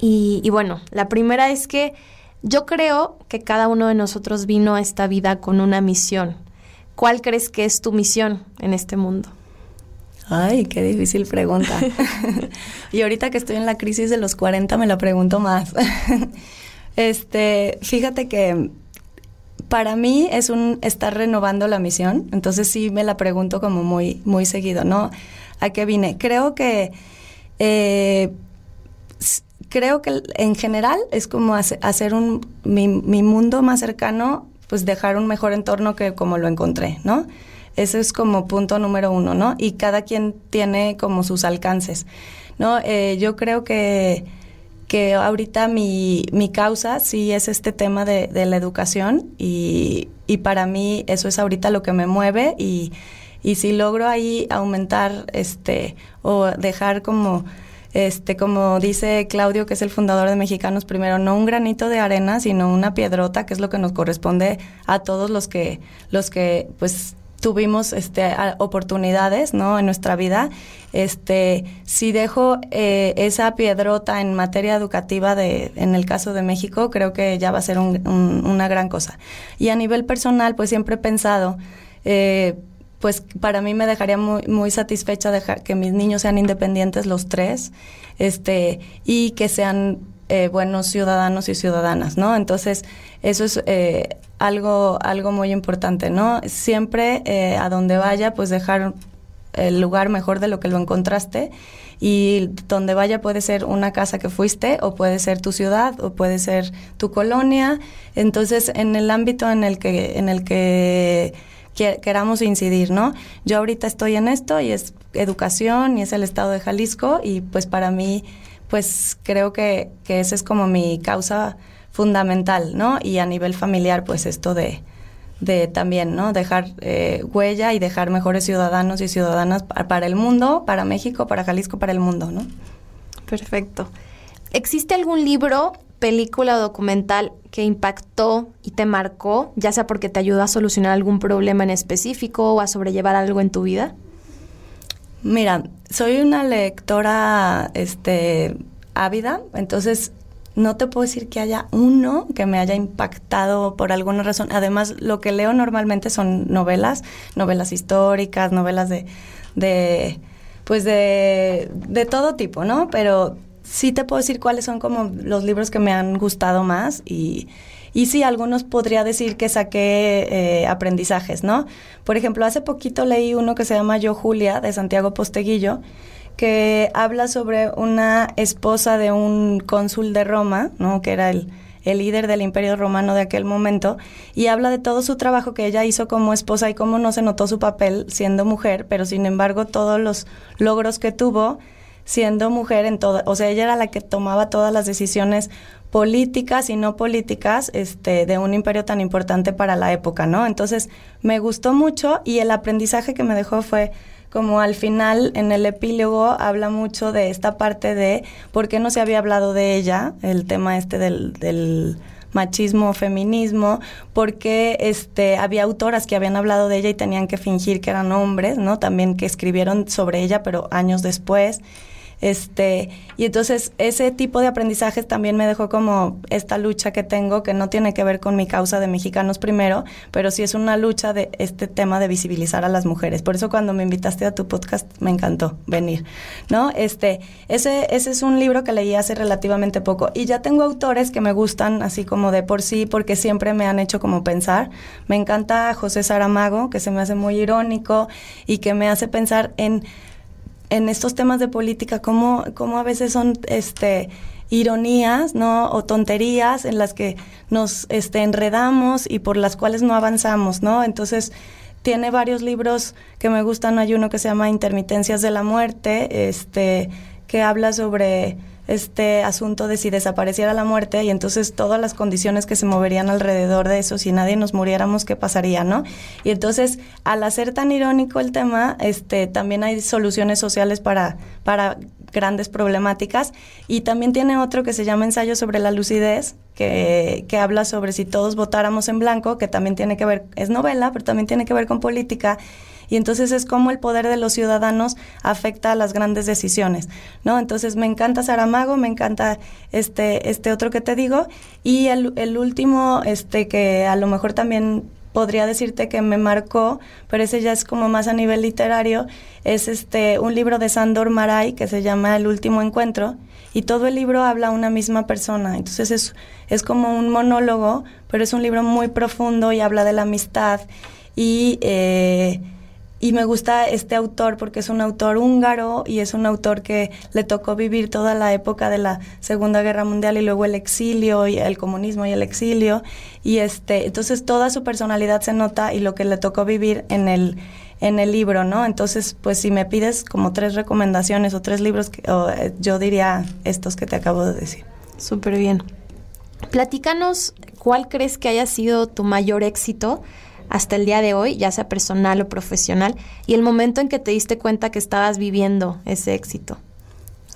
y, y bueno, la primera es que yo creo que cada uno de nosotros vino a esta vida con una misión. ¿Cuál crees que es tu misión en este mundo? Ay, qué difícil pregunta. y ahorita que estoy en la crisis de los 40 me la pregunto más. Este, fíjate que para mí es un estar renovando la misión, entonces sí me la pregunto como muy, muy seguido, ¿no? ¿A qué vine? Creo que eh, creo que en general es como hacer un mi, mundo más cercano, pues dejar un mejor entorno que como lo encontré, ¿no? Ese es como punto número uno, ¿no? Y cada quien tiene como sus alcances, ¿no? Eh, yo creo que que ahorita mi, mi causa sí es este tema de, la educación y, y, para mí eso es ahorita lo que me mueve y, y si logro ahí aumentar este o dejar como este como dice Claudio que es el fundador de Mexicanos primero no un granito de arena sino una piedrota que es lo que nos corresponde a todos los que los que pues tuvimos este, oportunidades ¿no? en nuestra vida. Este, si dejo eh, esa piedrota en materia educativa de, en el caso de México, creo que ya va a ser una gran cosa. Y a nivel personal, pues siempre he pensado, eh, pues para mí me dejaría muy, muy satisfecha dejar que mis niños sean independientes los tres, este, y que sean eh, buenos ciudadanos y ciudadanas, ¿no? Entonces, eso es eh, algo, algo muy importante, ¿no? Siempre eh, a donde vaya, pues dejar el lugar mejor de lo que lo encontraste y donde vaya puede ser una casa que fuiste o puede ser tu ciudad o puede ser tu colonia. Entonces, en el ámbito en el que, en el que queramos incidir, ¿no? Yo ahorita estoy en esto y es educación y es el estado de Jalisco y pues para mí pues creo que, que esa es como mi causa fundamental, ¿no? Y a nivel familiar, pues esto de, también, ¿no? Dejar eh, huella y dejar mejores ciudadanos y ciudadanas para el mundo, para México, para Jalisco, para el mundo, ¿no? Perfecto. ¿Existe algún libro, película o documental que impactó y te marcó, ya sea porque te ayudó a solucionar algún problema en específico o a sobrellevar algo en tu vida? Mira, soy una lectora este ávida, entonces no te puedo decir que haya uno que me haya impactado por alguna razón. Además, lo que leo normalmente son novelas, novelas históricas, novelas de, de pues de, de todo tipo, ¿no? Pero sí te puedo decir cuáles son como los libros que me han gustado más y, y sí, algunos podría decir que saqué eh, aprendizajes, ¿no? Por ejemplo, hace poquito leí uno que se llama Yo Julia, de Santiago Posteguillo, que habla sobre una esposa de un cónsul de Roma, ¿no? Que era el, el líder del imperio romano de aquel momento, y habla de todo su trabajo que ella hizo como esposa y cómo no se notó su papel siendo mujer, pero sin embargo todos los logros que tuvo siendo mujer en todo, o sea, ella era la que tomaba todas las decisiones políticas y no políticas este, de un imperio tan importante para la época, ¿no? Entonces, me gustó mucho y el aprendizaje que me dejó fue como al final en el epílogo habla mucho de esta parte de por qué no se había hablado de ella, el tema este del, del machismo, feminismo, porque este había autoras que habían hablado de ella y tenían que fingir que eran hombres, ¿no? También que escribieron sobre ella, pero años después. Este, y entonces ese tipo de aprendizajes también me dejó como esta lucha que tengo, que no tiene que ver con mi causa de mexicanos primero, pero sí es una lucha de este tema de visibilizar a las mujeres. Por eso cuando me invitaste a tu podcast me encantó venir, ¿no? Este, ese, ese es un libro que leí hace relativamente poco. Y ya tengo autores que me gustan así como de por sí, porque siempre me han hecho como pensar. Me encanta José Saramago, que se me hace muy irónico y que me hace pensar en en estos temas de política, cómo, cómo a veces son este ironías, ¿no? O tonterías en las que nos este, enredamos y por las cuales no avanzamos, ¿no? Entonces, tiene varios libros que me gustan. Hay uno que se llama Intermitencias de la Muerte, este, que habla sobre este asunto de si desapareciera la muerte y entonces todas las condiciones que se moverían alrededor de eso, si nadie nos muriéramos, ¿qué pasaría, no? Y entonces, al hacer tan irónico el tema, este, también hay soluciones sociales para, para grandes problemáticas. Y también tiene otro que se llama Ensayo sobre la lucidez, que, que, habla sobre si todos votáramos en blanco, que también tiene que ver, es novela, pero también tiene que ver con política y entonces es como el poder de los ciudadanos afecta a las grandes decisiones, ¿no? Entonces me encanta Saramago, me encanta este, este otro que te digo, y el, último, este, que a lo mejor también podría decirte que me marcó, pero ese ya es como más a nivel literario, es este un libro de Sandor Maray que se llama El último encuentro. Y todo el libro habla a una misma persona, entonces es, es como un monólogo, pero es un libro muy profundo y habla de la amistad y eh, y me gusta este autor porque es un autor húngaro y es un autor que le tocó vivir toda la época de la Segunda Guerra Mundial y luego el exilio y el comunismo y el exilio y este entonces toda su personalidad se nota y lo que le tocó vivir en el en el libro, ¿no? Entonces, pues si me pides como tres recomendaciones o tres libros, eh, yo diría estos que te acabo de decir. Súper bien. Platícanos, ¿cuál crees que haya sido tu mayor éxito hasta el día de hoy, ya sea personal o profesional, y el momento en que te diste cuenta que estabas viviendo ese éxito?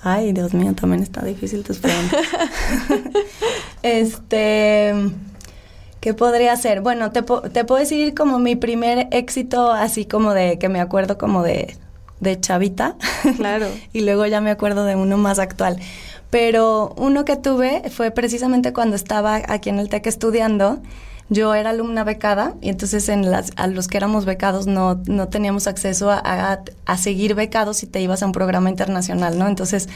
Ay, Dios mío, también está difícil tus preguntas. este, ¿qué podría ser? Bueno, te, te puedo decir como mi primer éxito, así como de que me acuerdo como de, de chavita. Claro. y luego ya me acuerdo de uno más actual. Pero uno que tuve fue precisamente cuando estaba aquí en el TEC estudiando yo era alumna becada y entonces en las, a los que éramos becados no, no teníamos acceso a, a, seguir becados si te ibas a un programa internacional, ¿no? Entonces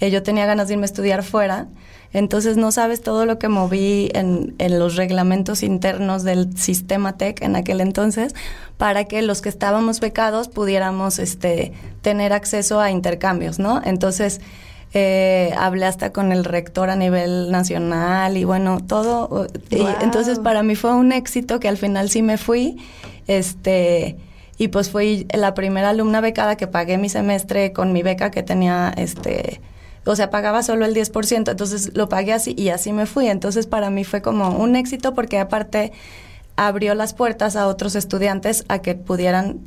eh, yo tenía ganas de irme a estudiar fuera. Entonces no sabes todo lo que moví en, en los reglamentos internos del sistema TEC en aquel entonces para que los que estábamos becados pudiéramos este, tener acceso a intercambios, ¿no? Entonces eh, hablé hasta con el rector a nivel nacional y bueno, todo. Y entonces para mí fue un éxito que al final sí me fui. Este, y pues fui la primera alumna becada que pagué mi semestre con mi beca que tenía, este, o sea, pagaba solo el 10%, entonces lo pagué así y así me fui. Entonces para mí fue como un éxito porque aparte abrió las puertas a otros estudiantes a que pudieran,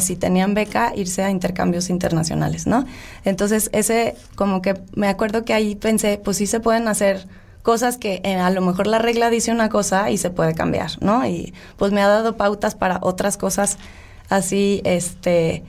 si tenían beca, irse a intercambios internacionales, ¿no? Entonces, ese, como que me acuerdo que ahí pensé, pues sí se pueden hacer cosas que eh, a lo mejor la regla dice una cosa y se puede cambiar, ¿no? Y pues me ha dado pautas para otras cosas así, este,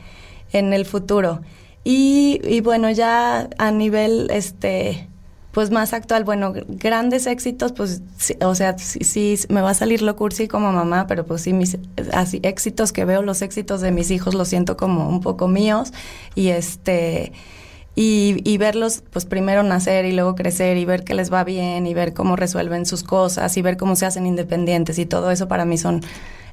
en el futuro. Y, y bueno, ya a nivel, este, pues más actual, bueno, grandes éxitos, pues, o sea, sí, me va a salir lo cursi como mamá, pero pues sí, mis así, éxitos que veo, los éxitos de mis hijos los siento como un poco míos y este... Y, y, verlos, pues primero nacer y luego crecer y ver que les va bien y ver cómo resuelven sus cosas y ver cómo se hacen independientes y todo eso para mí son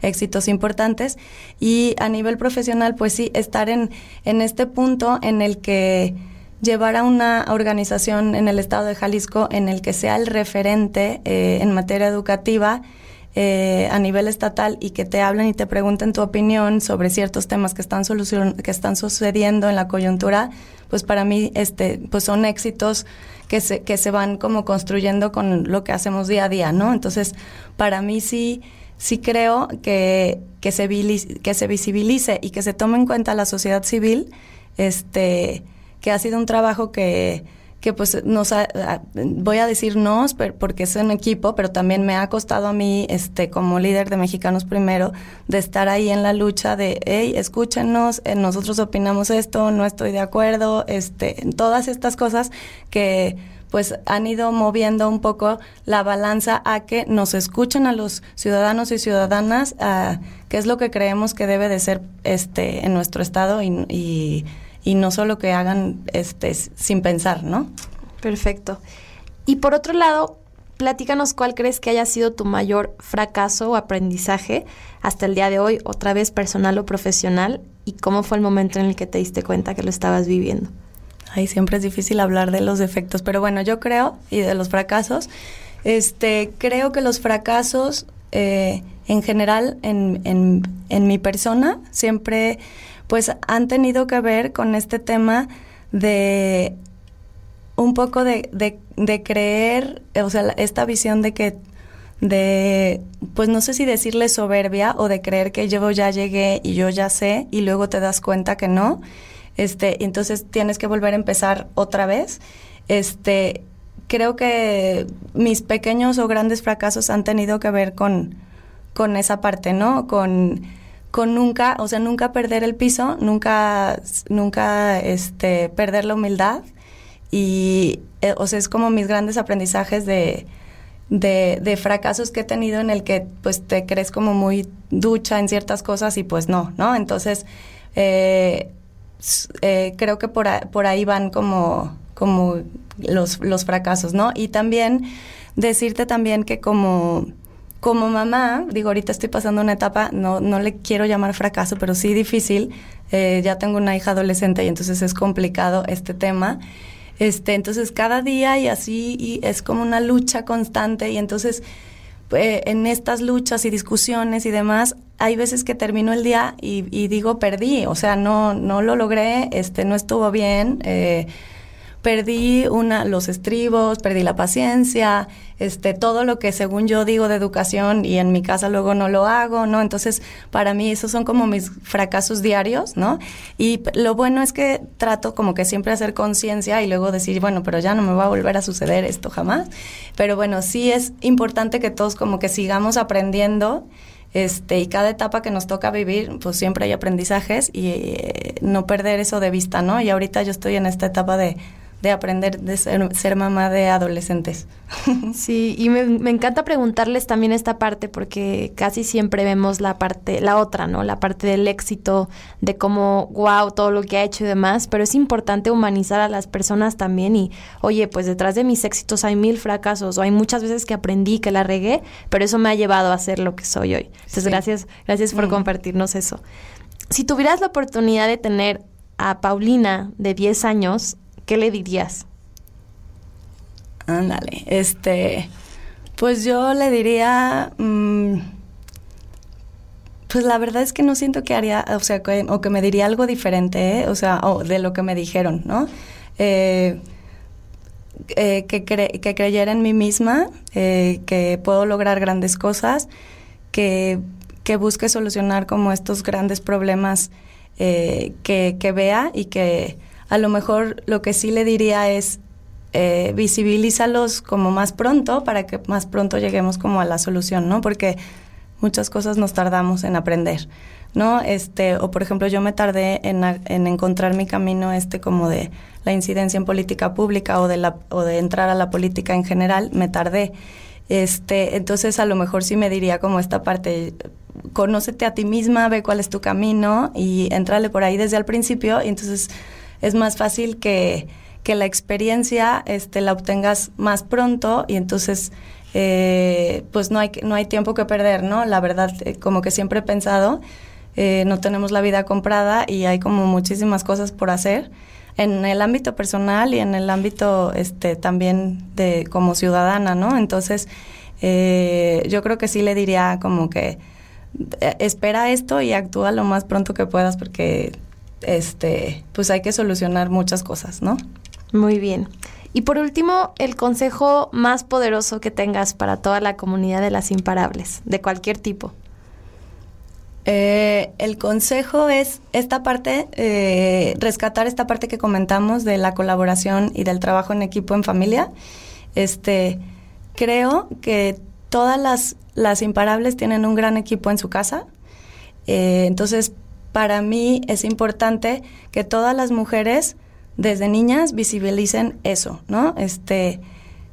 éxitos importantes. Y a nivel profesional, pues sí, estar en, en este punto en el que llevar a una organización en el estado de Jalisco en el que sea el referente eh, en materia educativa eh, a nivel estatal y que te hablen y te pregunten tu opinión sobre ciertos temas que están que están sucediendo en la coyuntura, pues para mí este pues son éxitos que se que se van como construyendo con lo que hacemos día a día, ¿no? Entonces, para mí sí sí creo que que se que se visibilice y que se tome en cuenta la sociedad civil este que ha sido un trabajo que, que pues nos voy a decir no porque es un equipo, pero también me ha costado a mí, este, como líder de Mexicanos Primero, de estar ahí en la lucha de, hey, escúchenos, eh, nosotros opinamos esto, no estoy de acuerdo, este, todas estas cosas que pues han ido moviendo un poco la balanza a que nos escuchen a los ciudadanos y ciudadanas, a qué es lo que creemos que debe de ser este en nuestro estado y y no solo que hagan este sin pensar, ¿no? Perfecto. Y por otro lado, platícanos cuál crees que haya sido tu mayor fracaso o aprendizaje hasta el día de hoy, otra vez personal o profesional, y cómo fue el momento en el que te diste cuenta que lo estabas viviendo. Ay, siempre es difícil hablar de los defectos, pero bueno, yo creo, y de los fracasos, este, creo que los fracasos eh, en general en, en, en mi persona siempre pues han tenido que ver con este tema de un poco de, de, creer, o sea, esta visión de que de, pues no sé si decirle soberbia o de creer que yo ya llegué y yo ya sé y luego te das cuenta que no, este, entonces tienes que volver a empezar otra vez. Este, creo que mis pequeños o grandes fracasos han tenido que ver con, con esa parte, ¿no? Con con nunca, o sea, nunca perder el piso, nunca, nunca este, perder la humildad. Y, eh, o sea, es como mis grandes aprendizajes de, de, fracasos que he tenido en el que, pues, te crees como muy ducha en ciertas cosas y pues no, ¿no? Entonces, eh, eh, creo que por, por ahí van como, como los, los fracasos, ¿no? Y también decirte también que como como mamá, digo, ahorita estoy pasando una etapa, no, no le quiero llamar fracaso, pero sí difícil. Eh, ya tengo una hija adolescente y entonces es complicado este tema. Este, entonces cada día y así y es como una lucha constante y entonces eh, en estas luchas y discusiones y demás, hay veces que termino el día y, y, digo perdí, o sea, no, no lo logré, este, no estuvo bien. Eh, perdí una, los estribos, perdí la paciencia, este, todo lo que según yo digo de educación y en mi casa luego no lo hago, ¿no? Entonces, para mí esos son como mis fracasos diarios, ¿no? Y lo bueno es que trato como que siempre hacer conciencia y luego decir, bueno, pero ya no me va a volver a suceder esto jamás. Pero bueno, sí es importante que todos como que sigamos aprendiendo. Este, y cada etapa que nos toca vivir, pues siempre hay aprendizajes y eh, no perder eso de vista, ¿no? Y ahorita yo estoy en esta etapa de, de aprender de ser, mamá de adolescentes. Sí, y me, me, encanta preguntarles también esta parte porque casi siempre vemos la parte, la otra, ¿no? La parte del éxito, de cómo, wow, todo lo que ha hecho y demás, pero es importante humanizar a las personas también y, oye, pues detrás de mis éxitos hay mil fracasos o hay muchas veces que aprendí que la regué, pero eso me ha llevado a ser lo que soy hoy. Entonces, gracias, gracias por mm. compartirnos eso. Si tuvieras la oportunidad de tener a Paulina de 10 años ¿qué le dirías? Ándale, este, pues yo le diría, mm, pues la verdad es que no siento que haría, o sea, que, o que me diría algo diferente, ¿eh? o sea, de lo que me dijeron, ¿no? Eh, eh, que, que, creyera en mí misma, que puedo lograr grandes cosas, que, que busque solucionar como estos grandes problemas que, que vea y que a lo mejor lo que sí le diría es eh, visibilízalos como más pronto para que más pronto lleguemos como a la solución, ¿no? Porque muchas cosas nos tardamos en aprender, ¿no? Este, o por ejemplo, yo me tardé en, en encontrar mi camino este como de la incidencia en política pública o de la o de entrar a la política en general, me tardé. Este, entonces a lo mejor sí me diría como esta parte conócete a ti misma, ve cuál es tu camino y entrale por ahí desde el principio y entonces es más fácil que, la experiencia este, la obtengas más pronto y entonces eh, pues no hay, no hay tiempo que perder, ¿no? La verdad, eh, como que siempre he pensado, eh, no tenemos la vida comprada y hay como muchísimas cosas por hacer en el ámbito personal y en el ámbito este, también de como ciudadana, ¿no? Entonces, yo creo que sí le diría como que espera esto y actúa lo más pronto que puedas porque este, pues hay que solucionar muchas cosas, ¿no? Muy bien. Y por último, el consejo más poderoso que tengas para toda la comunidad de las imparables, de cualquier tipo. Eh, el consejo es esta parte, eh, rescatar esta parte que comentamos de la colaboración y del trabajo en equipo en familia. Este, creo que todas las, las imparables tienen un gran equipo en su casa. Eh, entonces, para mí es importante que todas las mujeres desde niñas visibilicen eso, ¿no? Este,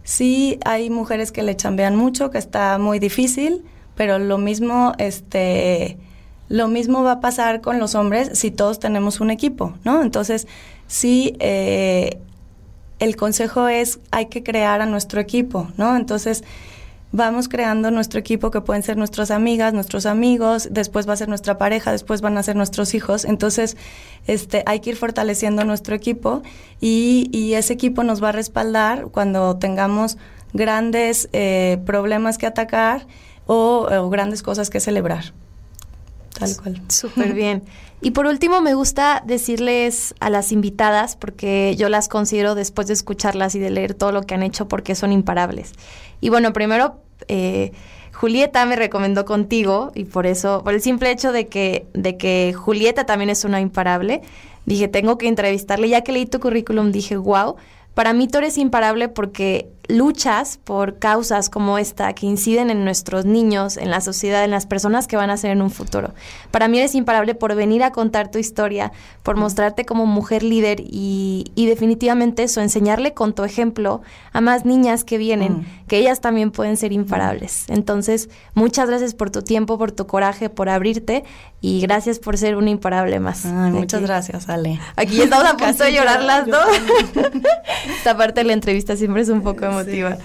sí hay mujeres que le chambean mucho, que está muy difícil, pero lo mismo, este, lo mismo va a pasar con los hombres si todos tenemos un equipo, ¿no? Entonces, sí, eh, el consejo es hay que crear a nuestro equipo, ¿no? Entonces, vamos creando nuestro equipo que pueden ser nuestras amigas, nuestros amigos, después va a ser nuestra pareja, después van a ser nuestros hijos. Entonces, este, hay que ir fortaleciendo nuestro equipo y, y ese equipo nos va a respaldar cuando tengamos grandes eh, problemas que atacar o, o grandes cosas que celebrar. Tal cual. Súper bien. Y por último, me gusta decirles a las invitadas, porque yo las considero después de escucharlas y de leer todo lo que han hecho, porque son imparables. Y bueno, primero, eh, Julieta me recomendó contigo, y por eso, por el simple hecho de que, de que Julieta también es una imparable, dije, tengo que entrevistarle. Ya que leí tu currículum, dije, wow. Para mí tú eres imparable porque luchas por causas como esta que inciden en nuestros niños, en la sociedad, en las personas que van a ser en un futuro. Para mí eres imparable por venir a contar tu historia, por mostrarte como mujer líder y, y definitivamente eso, enseñarle con tu ejemplo a más niñas que vienen, mm. que ellas también pueden ser imparables. Entonces, muchas gracias por tu tiempo, por tu coraje, por abrirte y gracias por ser una imparable más. Ay, muchas gracias, Ale. Aquí estamos a punto de llorar las dos. Esta parte de la entrevista siempre es un poco emotiva.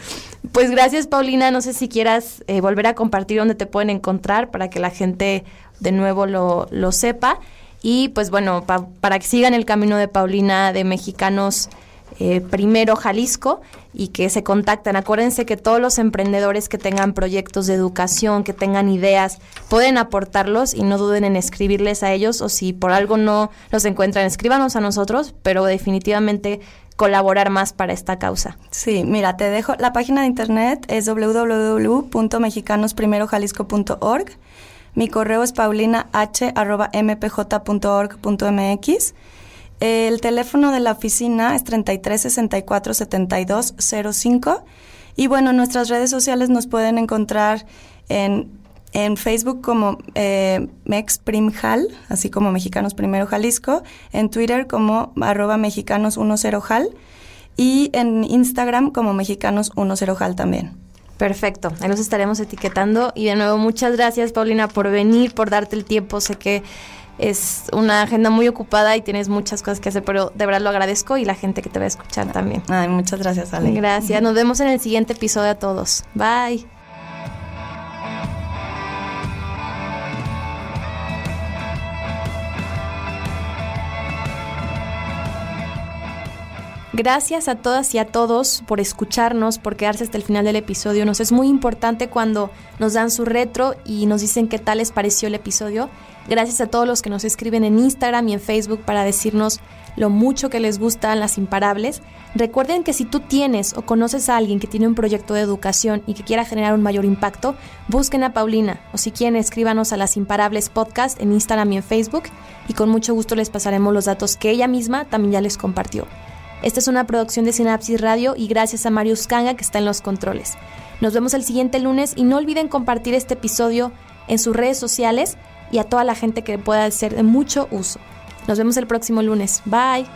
Pues gracias, Paulina. No sé si quieras eh, volver a compartir dónde te pueden encontrar para que la gente de nuevo lo, lo sepa. Y pues bueno, para que sigan el camino de Paulina de Mexicanos eh, Primero Jalisco y que se contacten. Acuérdense que todos los emprendedores que tengan proyectos de educación, que tengan ideas, pueden aportarlos y no duden en escribirles a ellos o si por algo no los encuentran, escríbanos a nosotros, pero definitivamente colaborar más para esta causa. Sí, mira, te dejo, la página de internet es www.mexicanosprimerojalisco.org. Mi correo es paulinah.mpj.org.mx. El teléfono de la oficina es 33 64 72 05. Y bueno, nuestras redes sociales nos pueden encontrar en, en Facebook como eh, MexPrimJal, así como Mexicanos Primero Jalisco, en Twitter como arroba mexicanos10jal y en Instagram como mexicanos10jal también. Perfecto, ahí los estaremos etiquetando y de nuevo muchas gracias Paulina por venir, por darte el tiempo, sé que es una agenda muy ocupada y tienes muchas cosas que hacer, pero de verdad lo agradezco y la gente que te va a escuchar también. Ay, muchas gracias, Ale. Gracias. Nos vemos en el siguiente episodio a todos. Bye. Gracias a todas y a todos por escucharnos, por quedarse hasta el final del episodio. Nos es muy importante cuando nos dan su retro y nos dicen qué tal les pareció el episodio. Gracias a todos los que nos escriben en Instagram y en Facebook para decirnos lo mucho que les gustan las imparables. Recuerden que si tú tienes o conoces a alguien que tiene un proyecto de educación y que quiera generar un mayor impacto, busquen a Paulina o si quieren escríbanos a las imparables podcast en Instagram y en Facebook y con mucho gusto les pasaremos los datos que ella misma también ya les compartió. Esta es una producción de Sinapsis Radio y gracias a Marius Kanga que está en los controles. Nos vemos el siguiente lunes y no olviden compartir este episodio en sus redes sociales y a toda la gente que pueda ser de mucho uso. Nos vemos el próximo lunes. Bye.